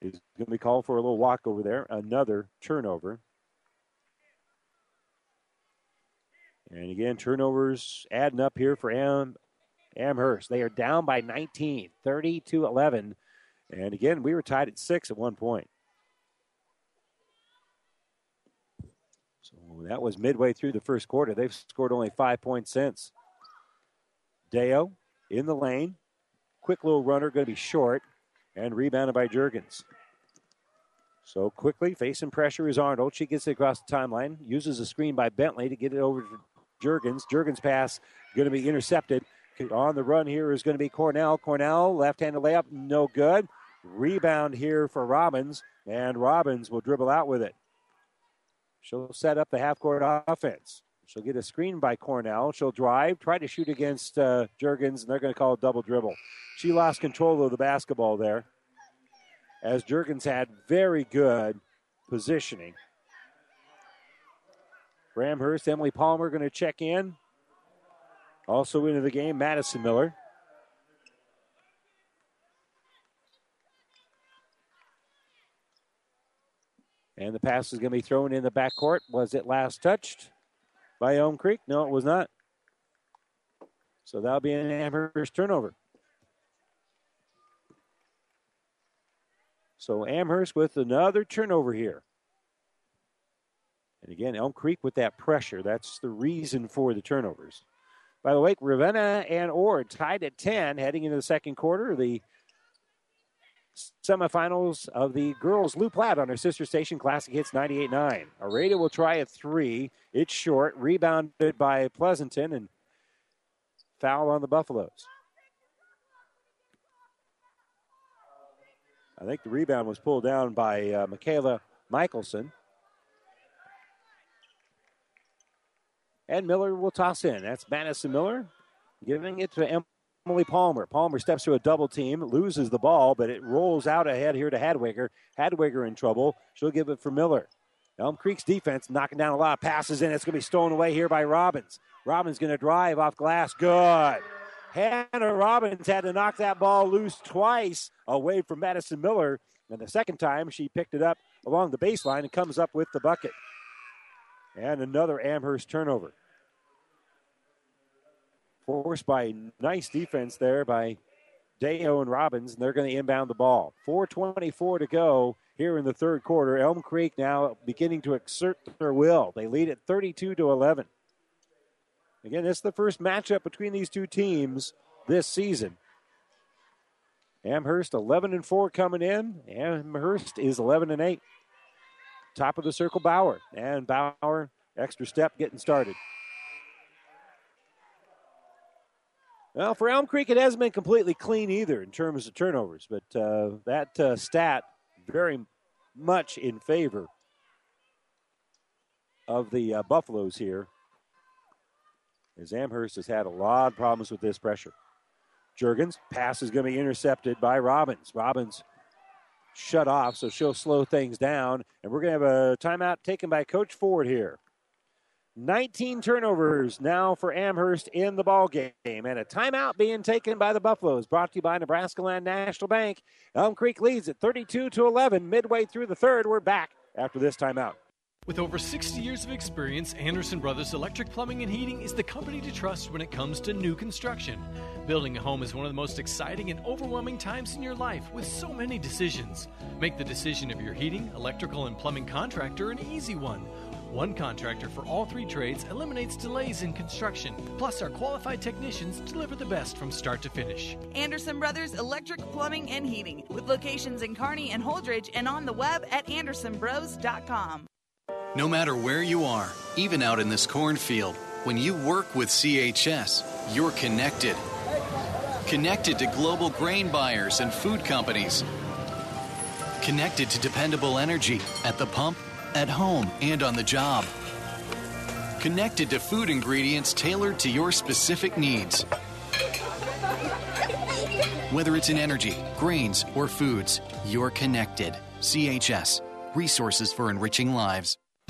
Speaker 3: is going to be called for a little walk over there. Another turnover. And again, turnovers adding up here for Am, Amherst. They are down by 19, 30 to 11. And again, we were tied at six at one point. So that was midway through the first quarter. They've scored only five points since. Deo in the lane. Quick little runner, going to be short, and rebounded by Jurgens. So quickly, facing pressure is Arnold. She gets it across the timeline, uses a screen by Bentley to get it over to Jurgens. Jurgens' pass going to be intercepted. On the run here is going to be Cornell. Cornell, left handed layup, no good. Rebound here for Robbins, and Robbins will dribble out with it. She'll set up the half court offense. She'll get a screen by Cornell. She'll drive, try to shoot against uh, Jurgens, and they're going to call a double dribble. She lost control of the basketball there, as Jurgens had very good positioning. Amherst, Emily Palmer going to check in. Also into the game, Madison Miller. And the pass is going to be thrown in the backcourt. Was it last touched by Elm Creek? No, it was not. So that'll be an Amherst turnover. So Amherst with another turnover here. And again, Elm Creek with that pressure. That's the reason for the turnovers. By the way, Ravenna and Ord tied at 10 heading into the second quarter. The semifinals of the girls Loup Platte on her sister station Classic Hits 98.9. Arada will try a three. It's short, rebounded by Pleasanton, and foul on the Buffaloes. I think the rebound was pulled down by uh, Michaela Michelson. And Miller will toss in. That's Madison Miller giving it to Emily Palmer. Palmer steps to a double team, loses the ball, but it rolls out ahead here to Hadwiger. Hadwiger in trouble. She'll give it for Miller. Elm Creek's defense knocking down a lot of passes, and it's going to be stolen away here by Robbins. Robbins going to drive off glass. Good. Hannah Robbins had to knock that ball loose twice away from Madison Miller. And the second time, she picked it up along the baseline and comes up with the bucket. And another Amherst turnover. Forced by nice defense there by Deo and Robbins, and they're going to inbound the ball. 4.24 to go here in the third quarter. Elm Creek now beginning to exert their will. They lead at 32 to 11. Again, this is the first matchup between these two teams this season. Amherst 11 and 4 coming in. Amherst is 11 and 8. Top of the circle, Bauer. And Bauer, extra step getting started. Well, for Elm Creek, it hasn't been completely clean either in terms of turnovers, but uh, that uh, stat very much in favor of the uh, Buffaloes here. As Amherst has had a lot of problems with this pressure. Jurgens pass is going to be intercepted by Robbins. Robbins shut off, so she'll slow things down. And we're going to have a timeout taken by Coach Ford here. 19 turnovers now for Amherst in the ball game, and a timeout being taken by the Buffaloes. Brought to you by Nebraska Land National Bank. Elm Creek leads at 32 to 11. Midway through the third, we're back after this timeout.
Speaker 17: With over 60 years of experience, Anderson Brothers Electric Plumbing and Heating is the company to trust when it comes to new construction. Building a home is one of the most exciting and overwhelming times in your life with so many decisions. Make the decision of your heating, electrical, and plumbing contractor an easy one One contractor for all three trades eliminates delays in construction. Plus, our qualified technicians deliver the best from start to finish.
Speaker 18: Anderson Brothers Electric, Plumbing, and Heating, with locations in Kearney and Holdrege and on the web at andersonbros.com.
Speaker 7: No matter where you are, even out in this cornfield, when you work with CHS, you're connected. Connected to global grain buyers and food companies. Connected to dependable energy at the pump, at home, and on the job. Connected to food ingredients tailored to your specific needs. Whether it's in energy, grains, or foods, you're connected. CHS, resources for enriching lives.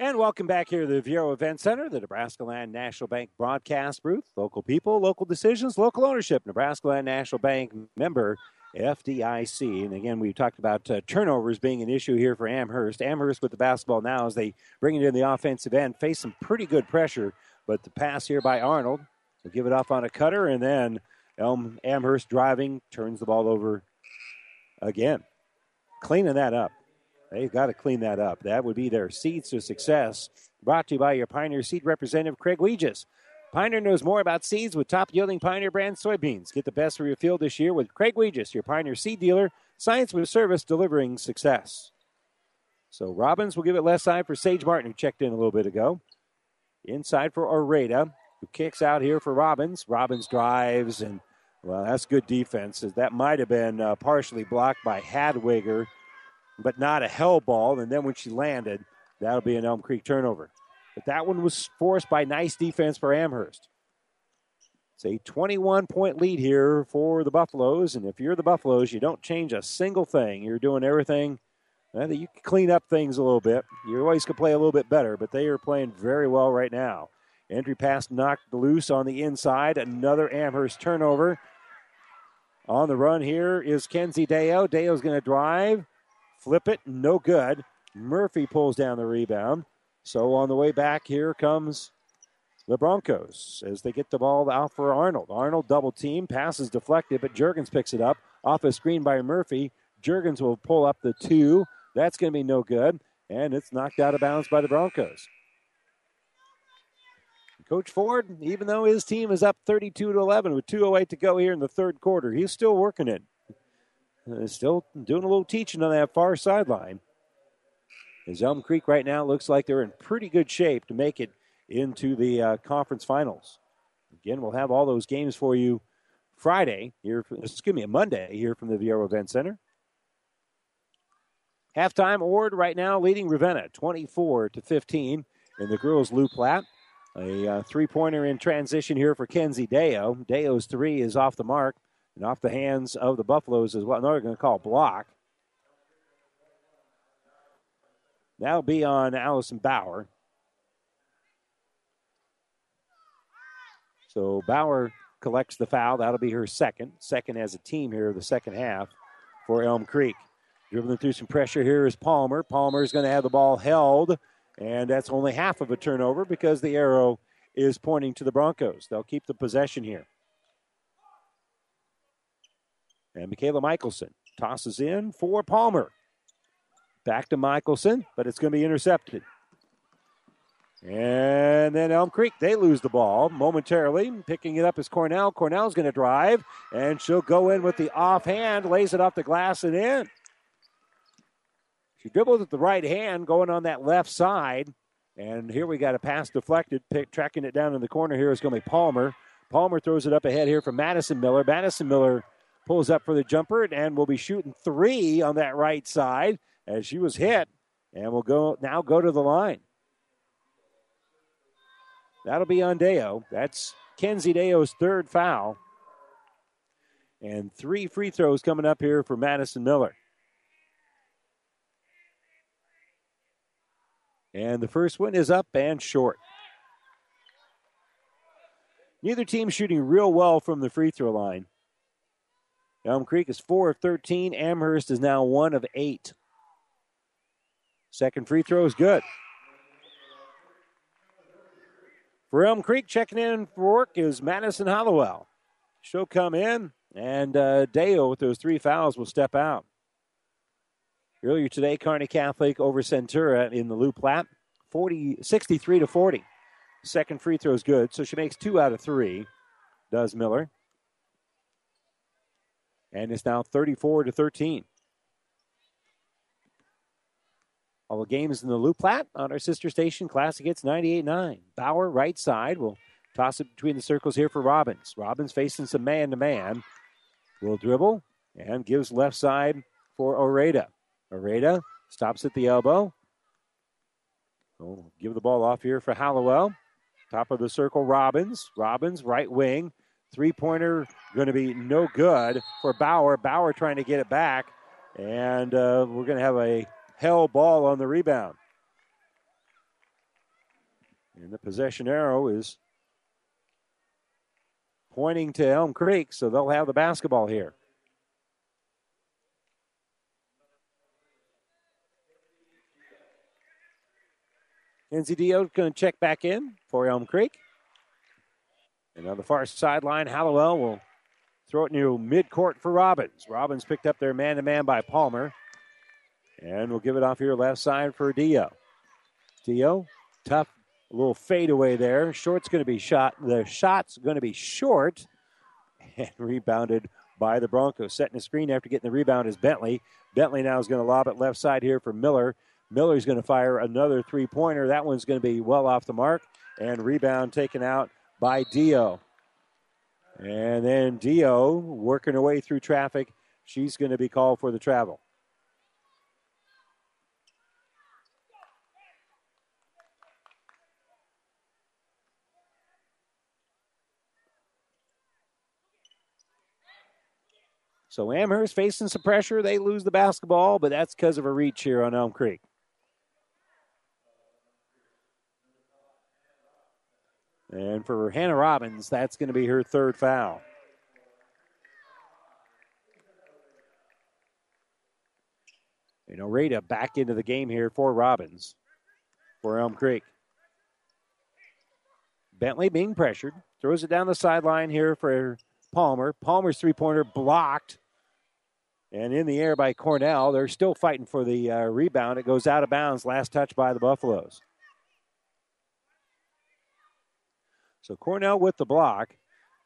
Speaker 3: And welcome back here to the Viaero Event Center, the Nebraska Land National Bank broadcast booth. Local people, local decisions, local ownership. Nebraska Land National Bank member FDIC. And again, we talked about uh, turnovers being an issue here for Amherst. Amherst with the basketball now as they bring it in the offensive end, face some pretty good pressure. But the pass here by Arnold will give it off on a cutter, and then Elm Amherst driving turns the ball over again, cleaning that up. They've got to clean that up. That would be their seeds to success. Brought to you by your Pioneer Seed representative, Craig Weegis. Pioneer knows more about seeds with top yielding Pioneer brand soybeans. Get the best for your field this year with Craig Weegis, your Pioneer Seed dealer. Science with service delivering success. So Robbins will give it left side for Sage Martin, who checked in a little bit ago. Inside for Oreda, who kicks out here for Robbins. Robbins drives, and well, that's good defense. That might have been uh, partially blocked by Hadwiger but not a hell ball. And then when she landed, that'll be an Elm Creek turnover. But that one was forced by nice defense for Amherst. It's a 21 point lead here for the Buffaloes. And if you're the Buffaloes, you don't change a single thing. You're doing everything that you can clean up things a little bit. You always could play a little bit better, but they are playing very well right now. Entry pass knocked loose on the inside. Another Amherst turnover. On the run here is Kenzie Deo. Deo's going to drive. Flip it, no good. Murphy pulls down the rebound. So on the way back, here comes the Broncos as they get the ball out for Arnold. Arnold double team, passes deflected, but Jurgens picks it up off a screen by Murphy. Jurgens will pull up the two. That's going to be no good, and it's knocked out of bounds by the Broncos. Coach Ford, even though his team is up 32 to 11 with 2:08 to go here in the third quarter, he's still working it. Uh, still doing a little teaching on that far sideline. As Elm Creek right now looks like they're in pretty good shape to make it into the uh, conference finals. Again, we'll have all those games for you Friday here. Excuse me, Monday here from the Viaero Event Center. Halftime, Ord right now leading Ravenna 24 to 15 in the girls' Loup Platte. A uh, three-pointer in transition here for Kenzie Deo. Deo's three is off the mark and off the hands of the Buffaloes as well. No, they're going to call block. That'll be on Allison Bauer. So Bauer collects the foul. That'll be her second. Second as a team here, the second half for Elm Creek. Dribbling through some pressure here is Palmer. Palmer is going to have the ball held, and that's only half of a turnover because the arrow is pointing to the Broncos. They'll keep the possession here. And Michaela Michelson tosses in for Palmer. Back to Michelson, but it's going to be intercepted. And then Elm Creek, they lose the ball momentarily. Picking it up is Cornell. Cornell's going to drive, and she'll go in with the offhand, lays it off the glass and in. She dribbles with the right hand, going on that left side, And here we got a pass deflected. Pick, tracking it down in the corner here is going to be Palmer. Palmer throws it up ahead here from Madison Miller. Madison Miller pulls up for the jumper and will be shooting three on that right side as she was hit and will go now go to the line. That'll be on Deo. That's Kenzie Deo's third foul. And three free throws coming up here for Madison Miller. And the first one is up and short. Neither team shooting real well from the free throw line. Elm Creek is 4 of 13. Amherst is now 1 of 8. Second free throw is good. For Elm Creek, checking in for work is Madison Hallowell. She'll come in, and uh, Deo, with those three fouls, will step out. Earlier today, Kearney Catholic over Centura in the Loup Platte, 40, 63 to 40. Second free throw is good, so she makes two out of three, does Miller. And it's now 34 to 13. All the games in the Loup Platte on our sister station, Classic Hits 98.9. Bauer, right side, will toss it between the circles here for Robbins. Robbins facing some man to man. Will dribble and gives left side for Oreda. Oreda stops at the elbow. We'll give the ball off here for Hallowell. Top of the circle, Robbins. Robbins, right wing. Three pointer going to be no good for Bauer. Bauer trying to get it back. And uh, we're going to have a hell ball on the rebound. And the possession arrow is pointing to Elm Creek, so they'll have the basketball here. Kenzie Deo going to check back in for Elm Creek. And on the far sideline, Hallowell will throw it near midcourt for Robbins. Robbins picked up their man to man by Palmer. And we'll give it off here left side for Dio. Dio, tough little fadeaway there. Short's going to be shot. The shot's going to be short and rebounded by the Broncos. Setting the screen after getting the rebound is Bentley. Bentley now is going to lob it left side here for Miller. Miller's going to fire another three pointer. That one's going to be well off the mark. And rebound taken out by Dio. And then Dio working her way through traffic. She's going to be called for the travel. So Amherst facing some pressure. They lose the basketball, but that's because of a reach here on Elm Creek. And for Hannah Robbins, that's going to be her third foul. Know, Rada back into the game here for Robbins for Elm Creek. Bentley being pressured, throws it down the sideline here for Palmer. Palmer's three pointer blocked and in the air by Cornell. They're still fighting for the uh, rebound. It goes out of bounds. Last touch by the Buffaloes. So Cornell with the block.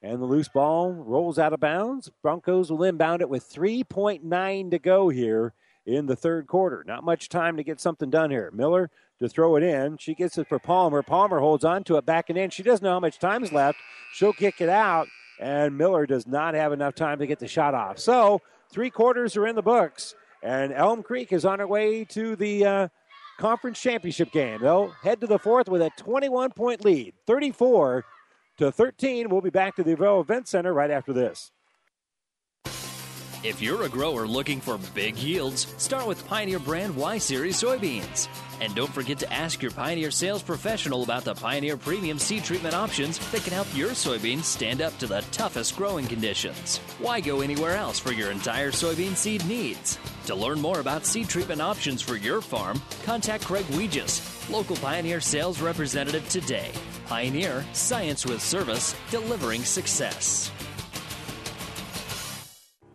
Speaker 3: And the loose ball rolls out of bounds. Broncos will inbound it with 3.9 to go here in the third quarter. Not much time to get something done here. Miller to throw it in. She gets it for Palmer. Palmer holds on to it back and in. She doesn't know how much time is left. She'll kick it out, and Miller does not have enough time to get the shot off. So three quarters are in the books, and Elm Creek is on her way to the uh, conference championship game. They'll head to the fourth with a 21 point lead, 34 to 13. We'll be back to the Viaero Event Center right after this.
Speaker 11: If you're a grower looking for big yields, start with Pioneer brand Y Series soybeans. And don't forget to ask your Pioneer sales professional about the Pioneer premium seed treatment options that can help your soybeans stand up to the toughest growing conditions. Why go anywhere else for your entire soybean seed needs? To learn more about seed treatment options for your farm, contact Craig Weegis, local Pioneer sales representative today. Pioneer, science with service, delivering success.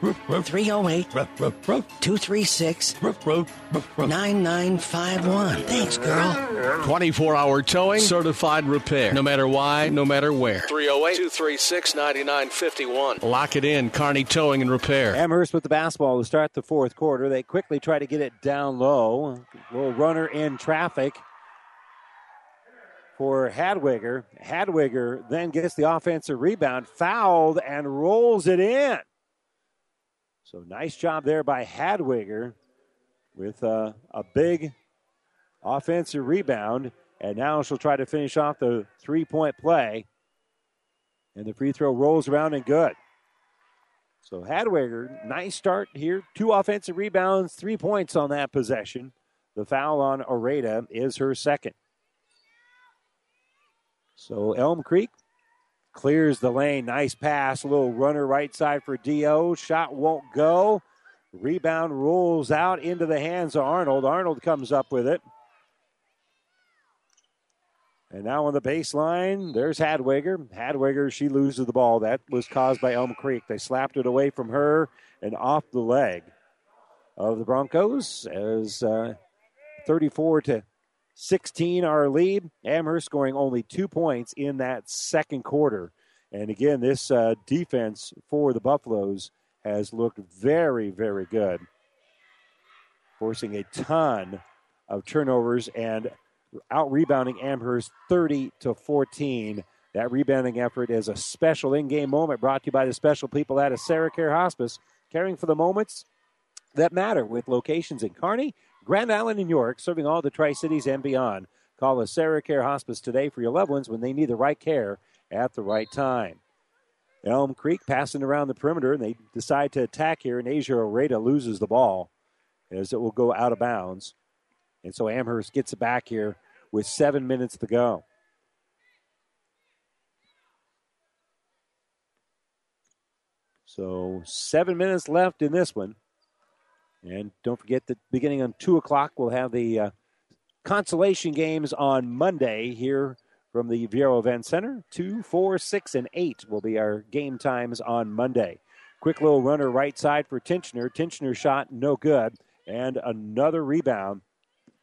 Speaker 19: 308 236 9951. Thanks, girl.
Speaker 10: 24 hour towing, certified repair. No matter why, no matter where. 308 236 9951. Lock it in, Kearney Towing and Repair.
Speaker 3: Amherst with the basketball to start the fourth quarter. They quickly try to get it down low. Little runner in traffic for Hadwiger. Hadwiger then gets the offensive rebound, fouled, and rolls it in. So nice job there by Hadwiger with uh, a big offensive rebound. And now she'll try to finish off the three point play. And the free throw rolls around and good. So Hadwiger, nice start here. Two offensive rebounds, three points on that possession. The foul on Oreda is her second. So Elm Creek clears the lane. Nice pass. A little runner right side for Dio. Shot won't go. Rebound rolls out into the hands of Arnold. Arnold comes up with it. And now on the baseline, there's Hadwiger. Hadwiger, she loses the ball. That was caused by Elm Creek. They slapped it away from her and off the leg of the Broncos as uh, 34 to 16 our lead. Amherst scoring only two points in that second quarter. And again, this uh, defense for the Buffaloes has looked very, very good, forcing a ton of turnovers and out rebounding Amherst 30 to 14. That rebounding effort is a special in game moment brought to you by the special people at a Sarah AseraCare Hospice, caring for the moments that matter with locations in Kearney, Grand Island, and York, serving all the Tri Cities and beyond. Call AseraCare Hospice today for your loved ones when they need the right care at the right time. Elm Creek passing around the perimeter, and they decide to attack here, and Asia Oreda loses the ball as it will go out of bounds. And so Amherst gets it back here with seven minutes to go. So seven minutes left in this one. And don't forget that beginning on 2 o'clock, we'll have the uh, consolation games on Monday here from the Viaero Event Center. 2, 4, 6, and 8 will be our game times on Monday. Quick little runner right side for Tinchner. Tinchner shot no good. And another rebound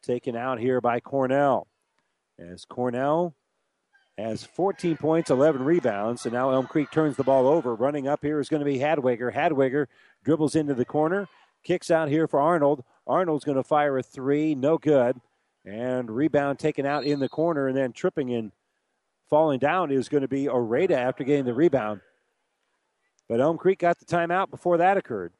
Speaker 3: taken out here by Cornell. As Cornell has 14 points, 11 rebounds, and now Elm Creek turns the ball over. Running up here is going to be Hadwiger. Hadwiger dribbles into the corner, kicks out here for Arnold. Arnold's going to fire a three, no good. And rebound taken out in the corner, and then tripping and falling down is going to be Oreda after getting the rebound. But Elm Creek got the timeout before that occurred.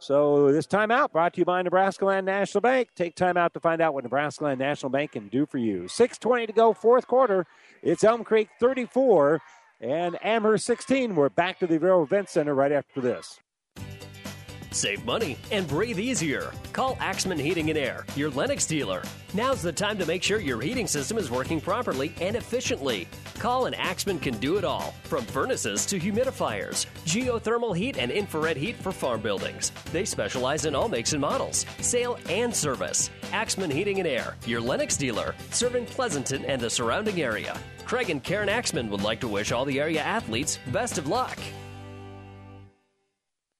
Speaker 3: So this timeout brought to you by Nebraska Land National Bank. Take time out to find out what Nebraska Land National Bank can do for you. 6.20 to go, fourth quarter. It's Elm Creek 34 and Amherst 16. We're back to the Viaero Event Center right after this.
Speaker 11: Save money and breathe easier. Call Axman Heating and Air, your Lennox dealer. Now's the time to make sure your heating system is working properly and efficiently. Call and Axman can do it all, from furnaces to humidifiers, geothermal heat and infrared heat for farm buildings. They specialize in all makes and models, sale and service. Axman Heating and Air, your Lennox dealer, serving Pleasanton and the surrounding area. Craig and Karen Axman would like to wish all the area athletes best of luck.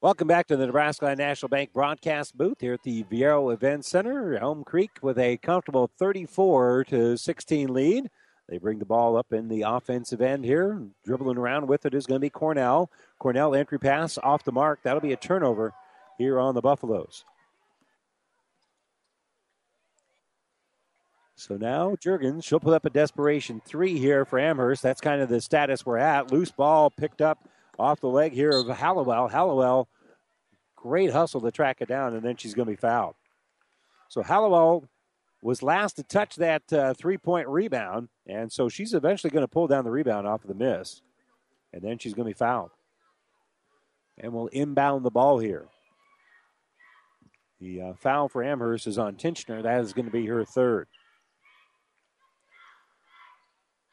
Speaker 3: Welcome back to the Nebraska National Bank broadcast booth here at the Viaero Event Center. Elm Creek with a comfortable 34 to 16 lead. They bring the ball up in the offensive end here. Dribbling around with it is going to be Cornell. Cornell entry pass off the mark. That'll be a turnover here on the Buffaloes. So now Jurgens, she'll put up a desperation three here for Amherst. That's kind of the status we're at. Loose ball picked up off the leg here of Hallowell. Hallowell, great hustle to track it down, and then she's going to be fouled. So Hallowell was last to touch that uh, three point rebound, and so she's eventually going to pull down the rebound off of the miss, and then she's going to be fouled. and will inbound the ball here. The uh, foul for Amherst is on Tinchner. That is going to be her third.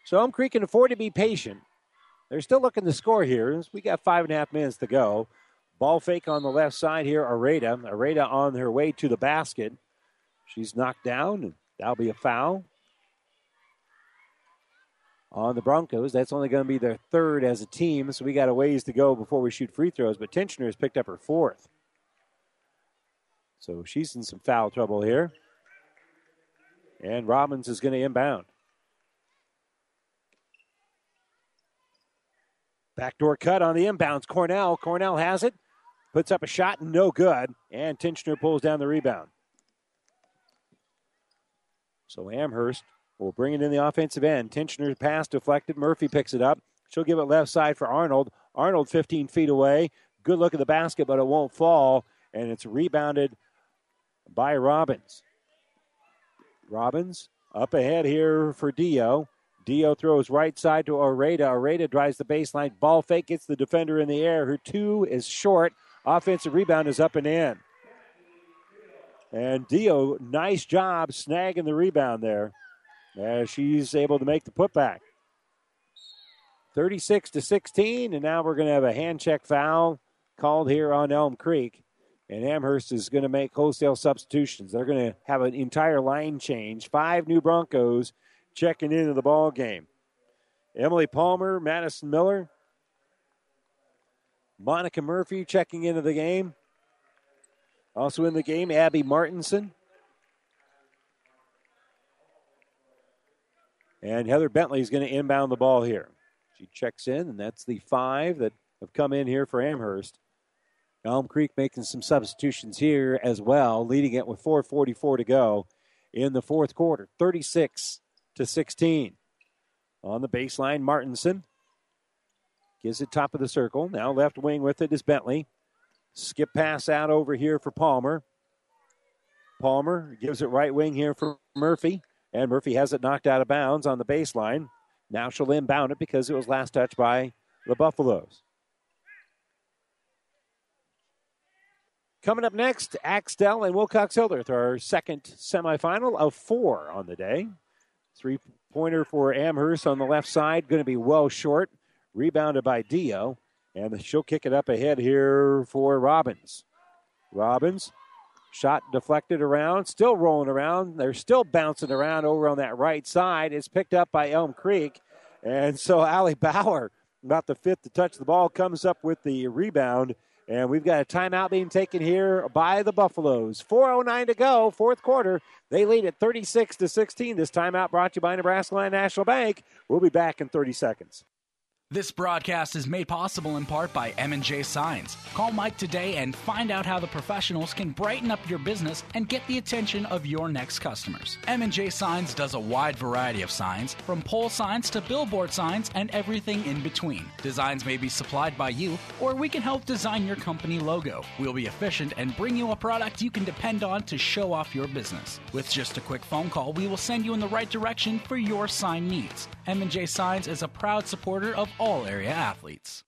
Speaker 3: So Creek can afford to be patient. They're still looking to score here. We got five and a half minutes to go. Ball fake on the left side here, Areta. Areta on her way to the basket. She's knocked down, and that'll be a foul on the Broncos. That's only going to be their third as a team, so we got a ways to go before we shoot free throws. But Tinchner has picked up her fourth. So she's in some foul trouble here. And Robbins is going to inbound. Backdoor cut on the inbounds. Cornell. Cornell has it. Puts up a shot, no good. And Tinchner pulls down the rebound. So Amherst will bring it in the offensive end. Tinchner's pass deflected. Murphy picks it up. She'll give it left side for Arnold. Arnold 15 feet away. Good look at the basket, but it won't fall. And it's rebounded by Robbins. Robbins up ahead here for Dio. Dio throws right side to Areta. Areta drives the baseline. Ball fake gets the defender in the air. Her two is short. Offensive rebound is up and in. And Dio, nice job snagging the rebound there as she's able to make the putback. 36 to 16, and now we're going to have a hand check foul called here on Elm Creek. And Amherst is going to make wholesale substitutions. They're going to have an entire line change. Five new Broncos checking into the ball game. Emily Palmer, Madison Miller, Monica Murphy checking into the game. Also in the game, Abby Martinson. And Heather Bentley is going to inbound the ball here. She checks in, and that's the five that have come in here for Amherst. Elm Creek making some substitutions here as well, leading it with 4:44 to go in the fourth quarter, 36 to 16. On the baseline, Martinson gives it top of the circle. Now left wing with it is Bentley. Skip pass out over here for Palmer. Palmer gives it right wing here for Murphy, and Murphy has it knocked out of bounds on the baseline. Now she'll inbound it because it was last touched by the Buffaloes. Coming up next, Axtell and Wilcox Hildreth, our second semifinal of four on the day. Three pointer for Amherst on the left side, going to be well short. Rebounded by Dio, and she'll kick it up ahead here for Robbins. Robbins, shot deflected around, still rolling around. They're still bouncing around over on that right side. It's picked up by Elm Creek, and so Allie Bauer, about the fifth to touch the ball, comes up with the rebound and we've got a timeout being taken here by the Buffaloes. 4.09 to go, fourth quarter. They lead at 36 to 16. This timeout brought to you by Nebraska Land National Bank. We'll be back in 30 seconds.
Speaker 9: This broadcast is made possible in part by M&J Signs. Call Mike today and find out how the professionals can brighten up your business and get the attention of your next customers. M&J Signs does a wide variety of signs, from pole signs to billboard signs and everything in between. Designs may be supplied by you, or we can help design your company logo. We'll be efficient and bring you a product you can depend on to show off your business. With just a quick phone call, we will send you in the right direction for your sign needs. M&J Signs is a proud supporter of all area athletes.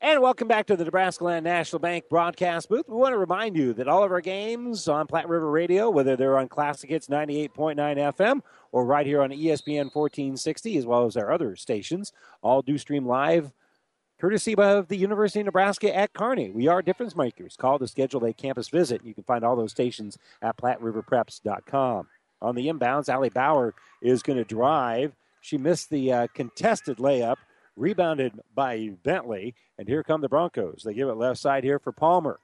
Speaker 3: And welcome back to the Nebraska Land National Bank broadcast booth. We want to remind you that all of our games on Platte River Radio, whether they're on Classic Hits 98.9 FM or right here on ESPN 1460, as well as our other stations, all do stream live courtesy of the University of Nebraska at Kearney. We are difference makers. Call to schedule a campus visit. You can find all those stations at PlatteRiverPreps.com. On the inbounds, Allie Bauer is going to drive. She missed the uh, contested layup, rebounded by Bentley, and here come the Broncos. They give it left side here for Palmer.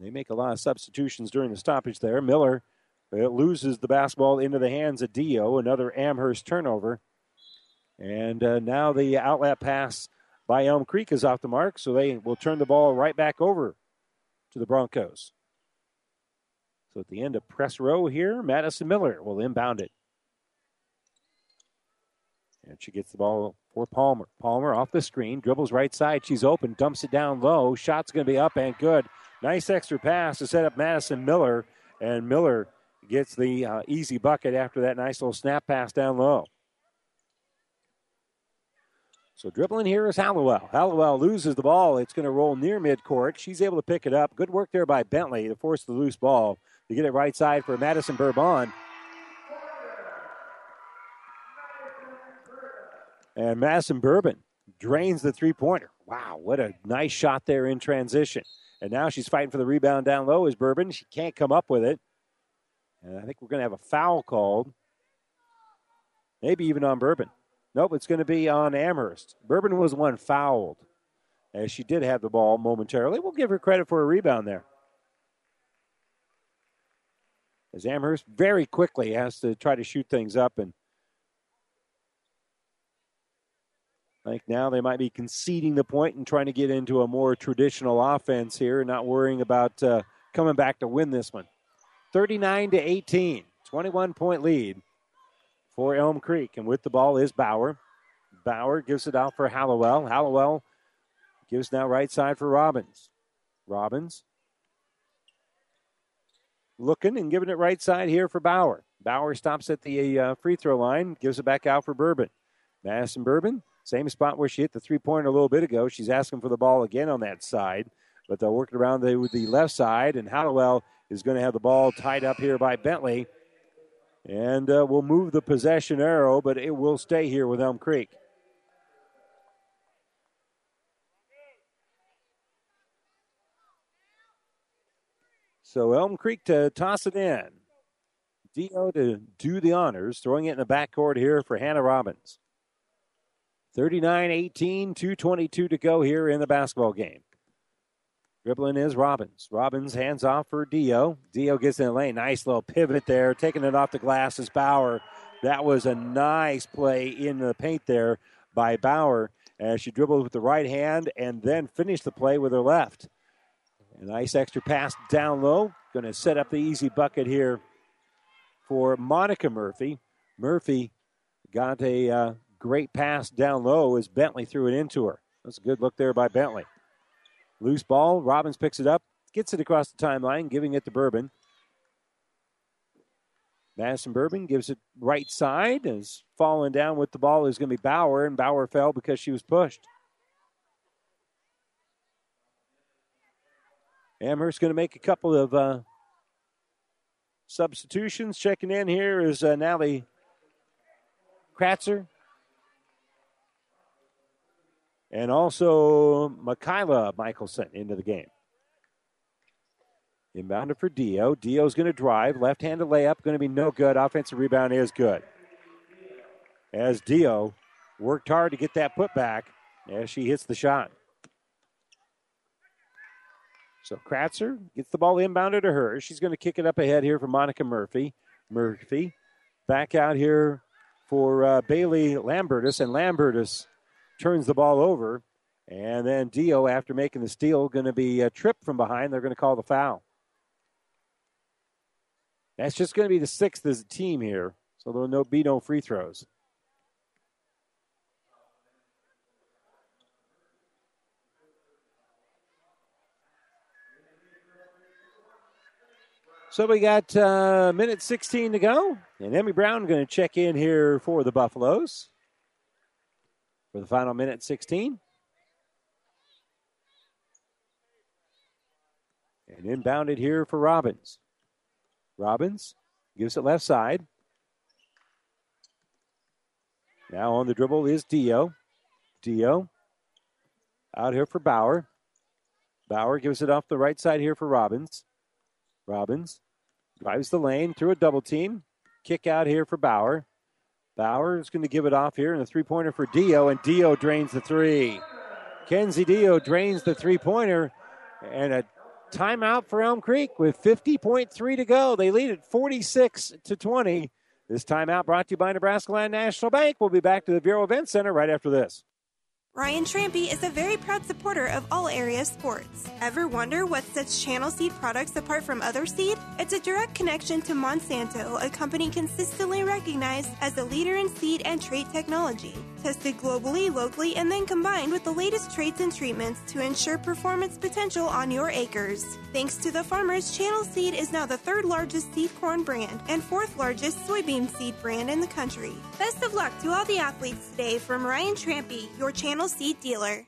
Speaker 3: They make a lot of substitutions during the stoppage there. Miller uh, loses the basketball into the hands of Dio, another Amherst turnover. And uh, now the outlet pass by Elm Creek is off the mark, so they will turn the ball right back over to the Broncos. So at the end of press row here, Madison Miller will inbound it. And she gets the ball for Palmer. Palmer off the screen, dribbles right side. She's open, dumps it down low. Shot's going to be up and good. Nice extra pass to set up Madison Miller. And Miller gets the uh, easy bucket after that nice little snap pass down low. So dribbling here is Hallowell. Hallowell loses the ball. It's going to roll near midcourt. She's able to pick it up. Good work there by Bentley to force the loose ball to get it right side for Madison Bourbon. And Madison Bourbon drains the three pointer. Wow, what a nice shot there in transition. And now she's fighting for the rebound down low is Bourbon. She can't come up with it. And I think we're going to have a foul called. Maybe even on Bourbon. Nope, it's going to be on Amherst. Bourbon was one fouled, as she did have the ball momentarily. We'll give her credit for a rebound there. As Amherst very quickly has to try to shoot things up, and I think now they might be conceding the point and trying to get into a more traditional offense here, and not worrying about uh, coming back to win this one. 39 to 18, 21 point lead for Elm Creek. And with the ball is Bauer. Bauer gives it out for Hallowell. Hallowell gives now right side for Robbins. Robbins looking and giving it right side here for Bauer. Bauer stops at the uh, free throw line, gives it back out for Bourbon. Madison Bourbon, same spot where she hit the three pointer a little bit ago. She's asking for the ball again on that side, but they're working around the, the left side, and Hallowell is going to have the ball tied up here by Bentley. And uh, we'll move the possession arrow, but it will stay here with Elm Creek. So Elm Creek to toss it in. Dio to do the honors, throwing it in the backcourt here for Hannah Robbins. 39 18, 222 to go here in the basketball game. Dribbling is Robbins. Robbins hands off for Dio. Dio gets in the lane. Nice little pivot there. Taking it off the glass is Bauer. That was a nice play in the paint there by Bauer as she dribbled with the right hand and then finished the play with her left. A nice extra pass down low. Going to set up the easy bucket here for Monica Murphy. Murphy got a uh, great pass down low as Bentley threw it into her. That's a good look there by Bentley. Loose ball. Robbins picks it up, gets it across the timeline, giving it to Bourbon. Madison Bourbon gives it right side. As falling down with the ball is going to be Bauer, and Bauer fell because she was pushed. Amherst going to make a couple of uh, substitutions. Checking in here is uh, Natalie Kratzer and also Michaela Michelson into the game. Inbounded for Dio. Dio's going to drive. Left handed layup going to be no good. Offensive rebound is good. As Dio worked hard to get that putback as she hits the shot. So Kratzer gets the ball inbounded to her. She's going to kick it up ahead here for Monica Murphy. Murphy back out here for uh, Bailey Lambertus, and Lambertus turns the ball over. And then Dio, after making the steal, going to be a trip from behind. They're going to call the foul. That's just going to be the sixth as a team here, so there will no, be no free throws. So we got uh, minute 16 to go, and Emmy Brown going to check in here for the Buffaloes for the final minute 16. And inbounded here for Robbins. Robbins gives it left side. Now on the dribble is Dio. Dio out here for Bauer. Bauer gives it off the right side here for Robbins. Robbins drives the lane through a double team. Kick out here for Bauer. Bauer is going to give it off here, and a three pointer for Dio, and Dio drains the three. Kenzie Dio drains the three pointer, and a timeout for Elm Creek with 50.3 to go. They lead at 46 to 20. This timeout brought to you by Nebraska Land National Bank. We'll be back to the Viaero Event Center right after this.
Speaker 20: Ryan Trampy is a very proud supporter of all area sports. Ever wonder what sets Channel Seed products apart from other seed? It's a direct connection to Monsanto, a company consistently recognized as a leader in seed and trait technology.
Speaker 6: Tested globally, locally, and then combined with the latest traits and treatments to ensure performance potential on your acres. Thanks to the farmers, Channel Seed is now the third largest seed corn brand and fourth largest soybean seed brand in the country. Best of luck to all the athletes today from Ryan Trampy, your Channel Seed dealer.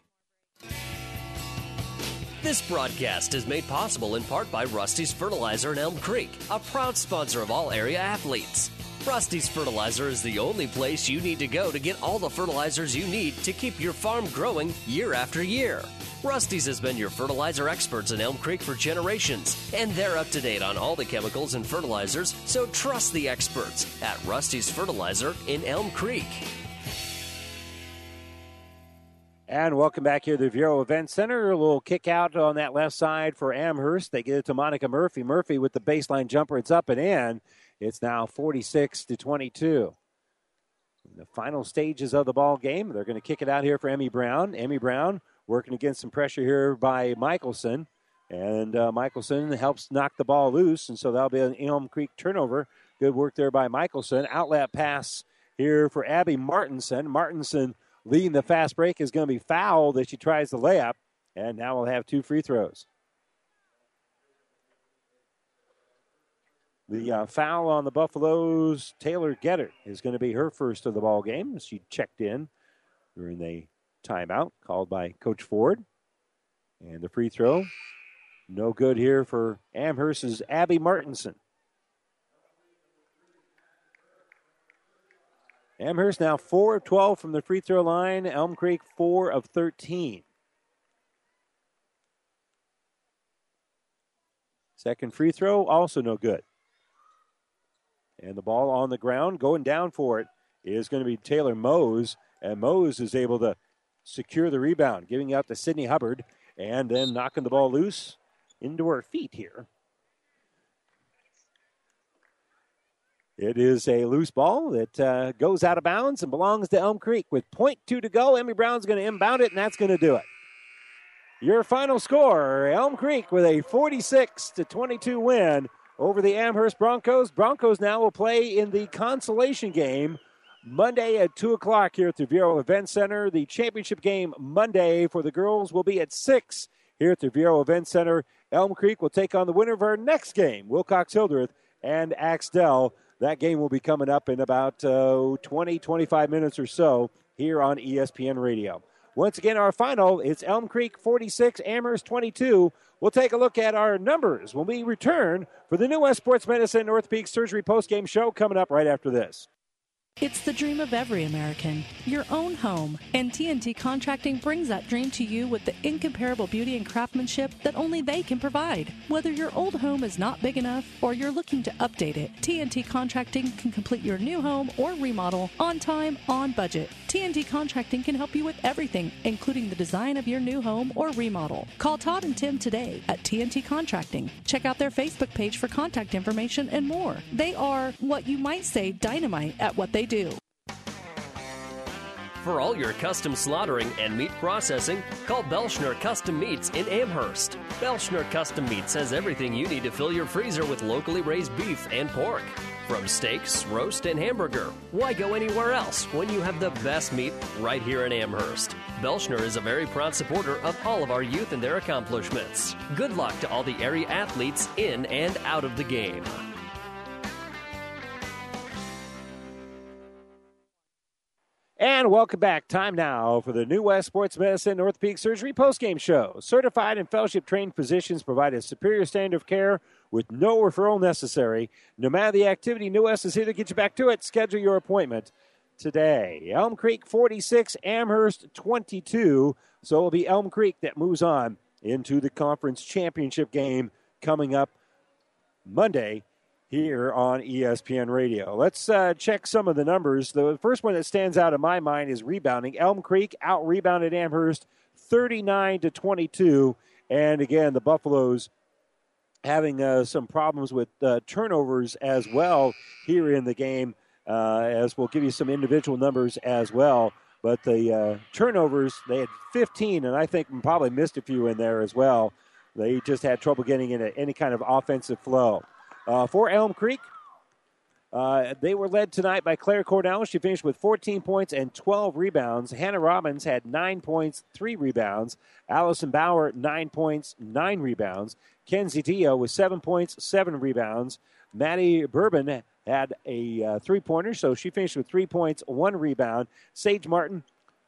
Speaker 11: This broadcast is made possible in part by Rusty's Fertilizer in Elm Creek, a proud sponsor of all area athletes. Rusty's Fertilizer is the only place you need to go to get all the fertilizers you need to keep your farm growing year after year. Rusty's has been your fertilizer experts in Elm Creek for generations, and they're up to date on all the chemicals and fertilizers, so trust the experts at Rusty's Fertilizer in Elm Creek.
Speaker 3: And welcome back here to the Viaero Event Center. A little kick out on that left side for Amherst. They get it to Monica Murphy. Murphy with the baseline jumper. It's up and in. It's now 46 to 22. In the final stages of the ball game, they're going to kick it out here for Emmy Brown. Emmy Brown working against some pressure here by Michelson. And uh, Michelson helps knock the ball loose, and so that'll be an Elm Creek turnover. Good work there by Michelson. Outlet pass here for Abby Martinson. Martinson leading the fast break is going to be fouled as she tries the layup, and now we'll have two free throws. The uh, foul on the Buffaloes, Taylor Getter, is going to be her first of the ball game. She checked in during the timeout called by Coach Ford. And the free throw, no good here for Amherst's Abby Martinson. Amherst now 4 of 12 from the free throw line. Elm Creek 4 of 13. Second free throw, also no good. And the ball on the ground, going down for it, is going to be Taylor Mose. And Mose is able to secure the rebound, giving it out to Sydney Hubbard, and then knocking the ball loose into her feet here. It is a loose ball that uh, goes out of bounds and belongs to Elm Creek. With .2 to go, Emmy Brown's going to inbound it, and that's going to do it. Your final score: Elm Creek with a 46 to 22 win over the Amherst Broncos. Broncos now will play in the consolation game Monday at 2 o'clock here at the Viaero Event Center. The championship game Monday for the girls will be at 6 here at the Viaero Event Center. Elm Creek will take on the winner of our next game, Wilcox Hildreth and Axtell. That game will be coming up in about uh, 20, 25 minutes or so here on ESPN Radio. Once again, our final, it's Elm Creek 46, Amherst 22. We'll take a look at our numbers when we return for the New West Sports Medicine North Peak Surgery postgame show coming up right after this.
Speaker 12: It's the dream of every American, your own home. And TNT Contracting brings that dream to you with the incomparable beauty and craftsmanship that only they can provide. Whether your old home is not big enough or you're looking to update it, TNT Contracting can complete your new home or remodel on time, on budget. TNT Contracting can help you with everything, including the design of your new home or remodel. Call Todd and Tim today at TNT Contracting. Check out their Facebook page for contact information and more. They are what you might say dynamite at what they do.
Speaker 11: For all your custom slaughtering and meat processing, call Belschner Custom Meats in Amherst. Belschner Custom Meats has everything you need to fill your freezer with locally raised beef and pork. From steaks, roast, and hamburger, why go anywhere else when you have the best meat right here in Amherst? Belschner is a very proud supporter of all of our youth and their accomplishments. Good luck to all the area athletes in and out of the game.
Speaker 3: And welcome back. Time now for the New West Sports Medicine North Peak Surgery postgame show. Certified and fellowship trained physicians provide a superior standard of care with no referral necessary. No matter the activity, New West is here to get you back to it. Schedule your appointment today. Elm Creek 46, Amherst 22. So it'll be Elm Creek that moves on into the conference championship game coming up Monday here on ESPN Radio. Let's uh, check some of the numbers. The first one that stands out in my mind is rebounding. Elm Creek out rebounded Amherst 39 to 22. And again, the Buffaloes having uh, some problems with uh, turnovers as well here in the game, uh, as we'll give you some individual numbers as well. But the uh, turnovers, they had 15, and I think probably missed a few in there as well. They just had trouble getting into any kind of offensive flow. Uh, for Elm Creek, Uh, they were led tonight by Claire Cornell. She finished with 14 points and 12 rebounds. Hannah Robbins had 9 points, 3 rebounds. Allison Bauer, 9 points, 9 rebounds. Kenzie Deo with 7 points, 7 rebounds. Maddie Bourbon had a uh, three pointer, so she finished with 3 points, 1 rebound. Sage Martin,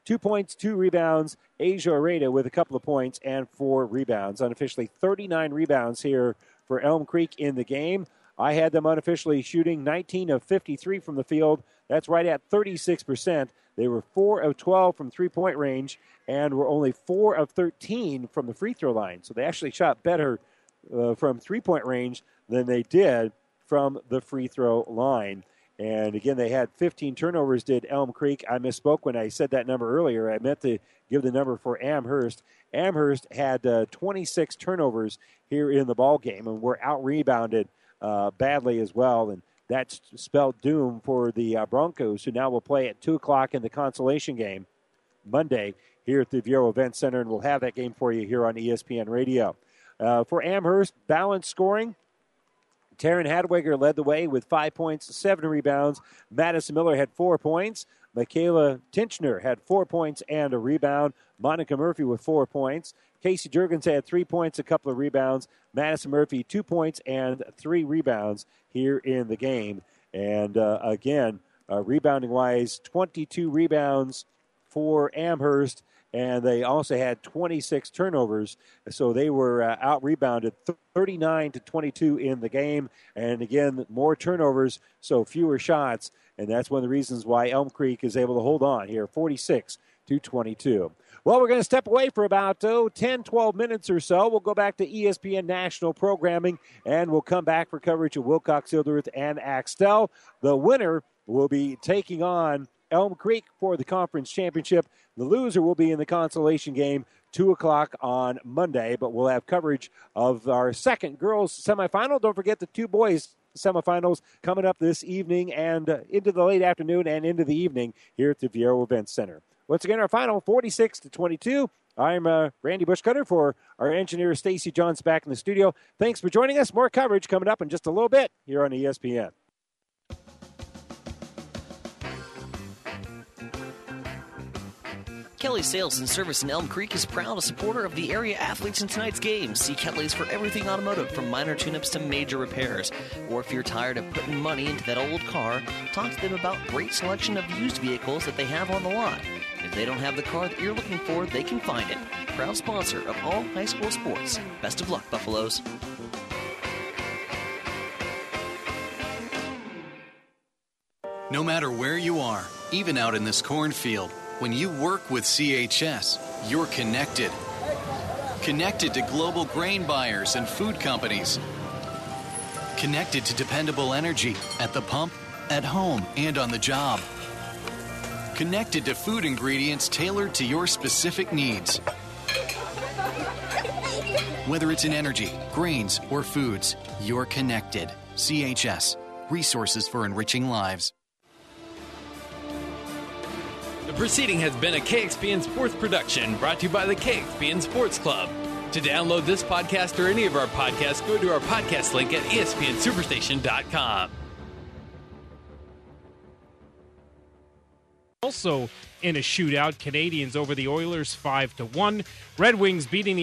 Speaker 3: 2 points, 2 rebounds. Asia Areda with a couple of points and 4 rebounds. Unofficially, 39 rebounds here for Elm Creek in the game. I had them unofficially shooting 19 of 53 from the field. That's right at 36%. They were 4 of 12 from three point range and were only 4 of 13 from the free throw line. So they actually shot better uh, from three point range than they did from the free throw line. And again, they had 15 turnovers, did Elm Creek. I misspoke when I said that number earlier. I meant to give the number for Amherst. Amherst had uh, 26 turnovers here in the ball game and were out rebounded uh, badly as well. And that's spelled doom for the uh, Broncos, who now will play at 2 o'clock in the consolation game Monday here at the Viaero Event Center. And we'll have that game for you here on ESPN Radio. Uh, for Amherst, balanced scoring. Taryn Hadwiger led the way with five points, seven rebounds. Madison Miller had four points. Michaela Tinchner had four points and a rebound. Monica Murphy with four points. Casey Jurgens had three points, a couple of rebounds. Madison Murphy, two points and three rebounds here in the game. And uh, again, uh, rebounding wise, 22 rebounds for Amherst, and they also had 26 turnovers. So they were uh, out rebounded 39 to 22 in the game. And again, more turnovers, so fewer shots. And that's one of the reasons why Elm Creek is able to hold on here, 46 to 22. Well, we're going to step away for about oh, 10, 12 minutes or so. We'll go back to ESPN national programming, and we'll come back for coverage of Wilcox, Hildreth, and Axtell. The winner will be taking on Elm Creek for the conference championship. The loser will be in the consolation game, 2 o'clock on Monday, but we'll have coverage of our second girls semifinal. Don't forget the two boys semifinals coming up this evening and uh, into the late afternoon and into the evening here at the Viaero Events Center. Once again, our final 46 to 22. I'm uh, Randy Bushcutter for our engineer Stacy Johns back in the studio. Thanks for joining us. More coverage coming up in just a little bit here on ESPN.
Speaker 15: Kelly Sales and Service in Elm Creek is proud a supporter of the area athletes in tonight's game. See Kelly's for everything automotive, from minor tune-ups to major repairs. Or if you're tired of putting money into that old car, talk to them about great selection of used vehicles that they have on the lot. If they don't have the car that you're looking for, they can find it. Proud sponsor of all high school sports. Best of luck, Buffaloes.
Speaker 7: No matter where you are, even out in this cornfield, when you work with CHS, you're connected. Connected to global grain buyers and food companies. Connected to dependable energy at the pump, at home, and on the job. Connected to food ingredients tailored to your specific needs. Whether it's in energy, grains, or foods, you're connected. CHS, resources for enriching lives.
Speaker 17: The proceeding has been a KXPN Sports production brought to you by the KXPN Sports Club. To download this podcast or any of our podcasts, go to our podcast link at espnsuperstation.com.
Speaker 21: Also in a shootout, Canadiens over the Oilers 5 to 1. Red Wings beating the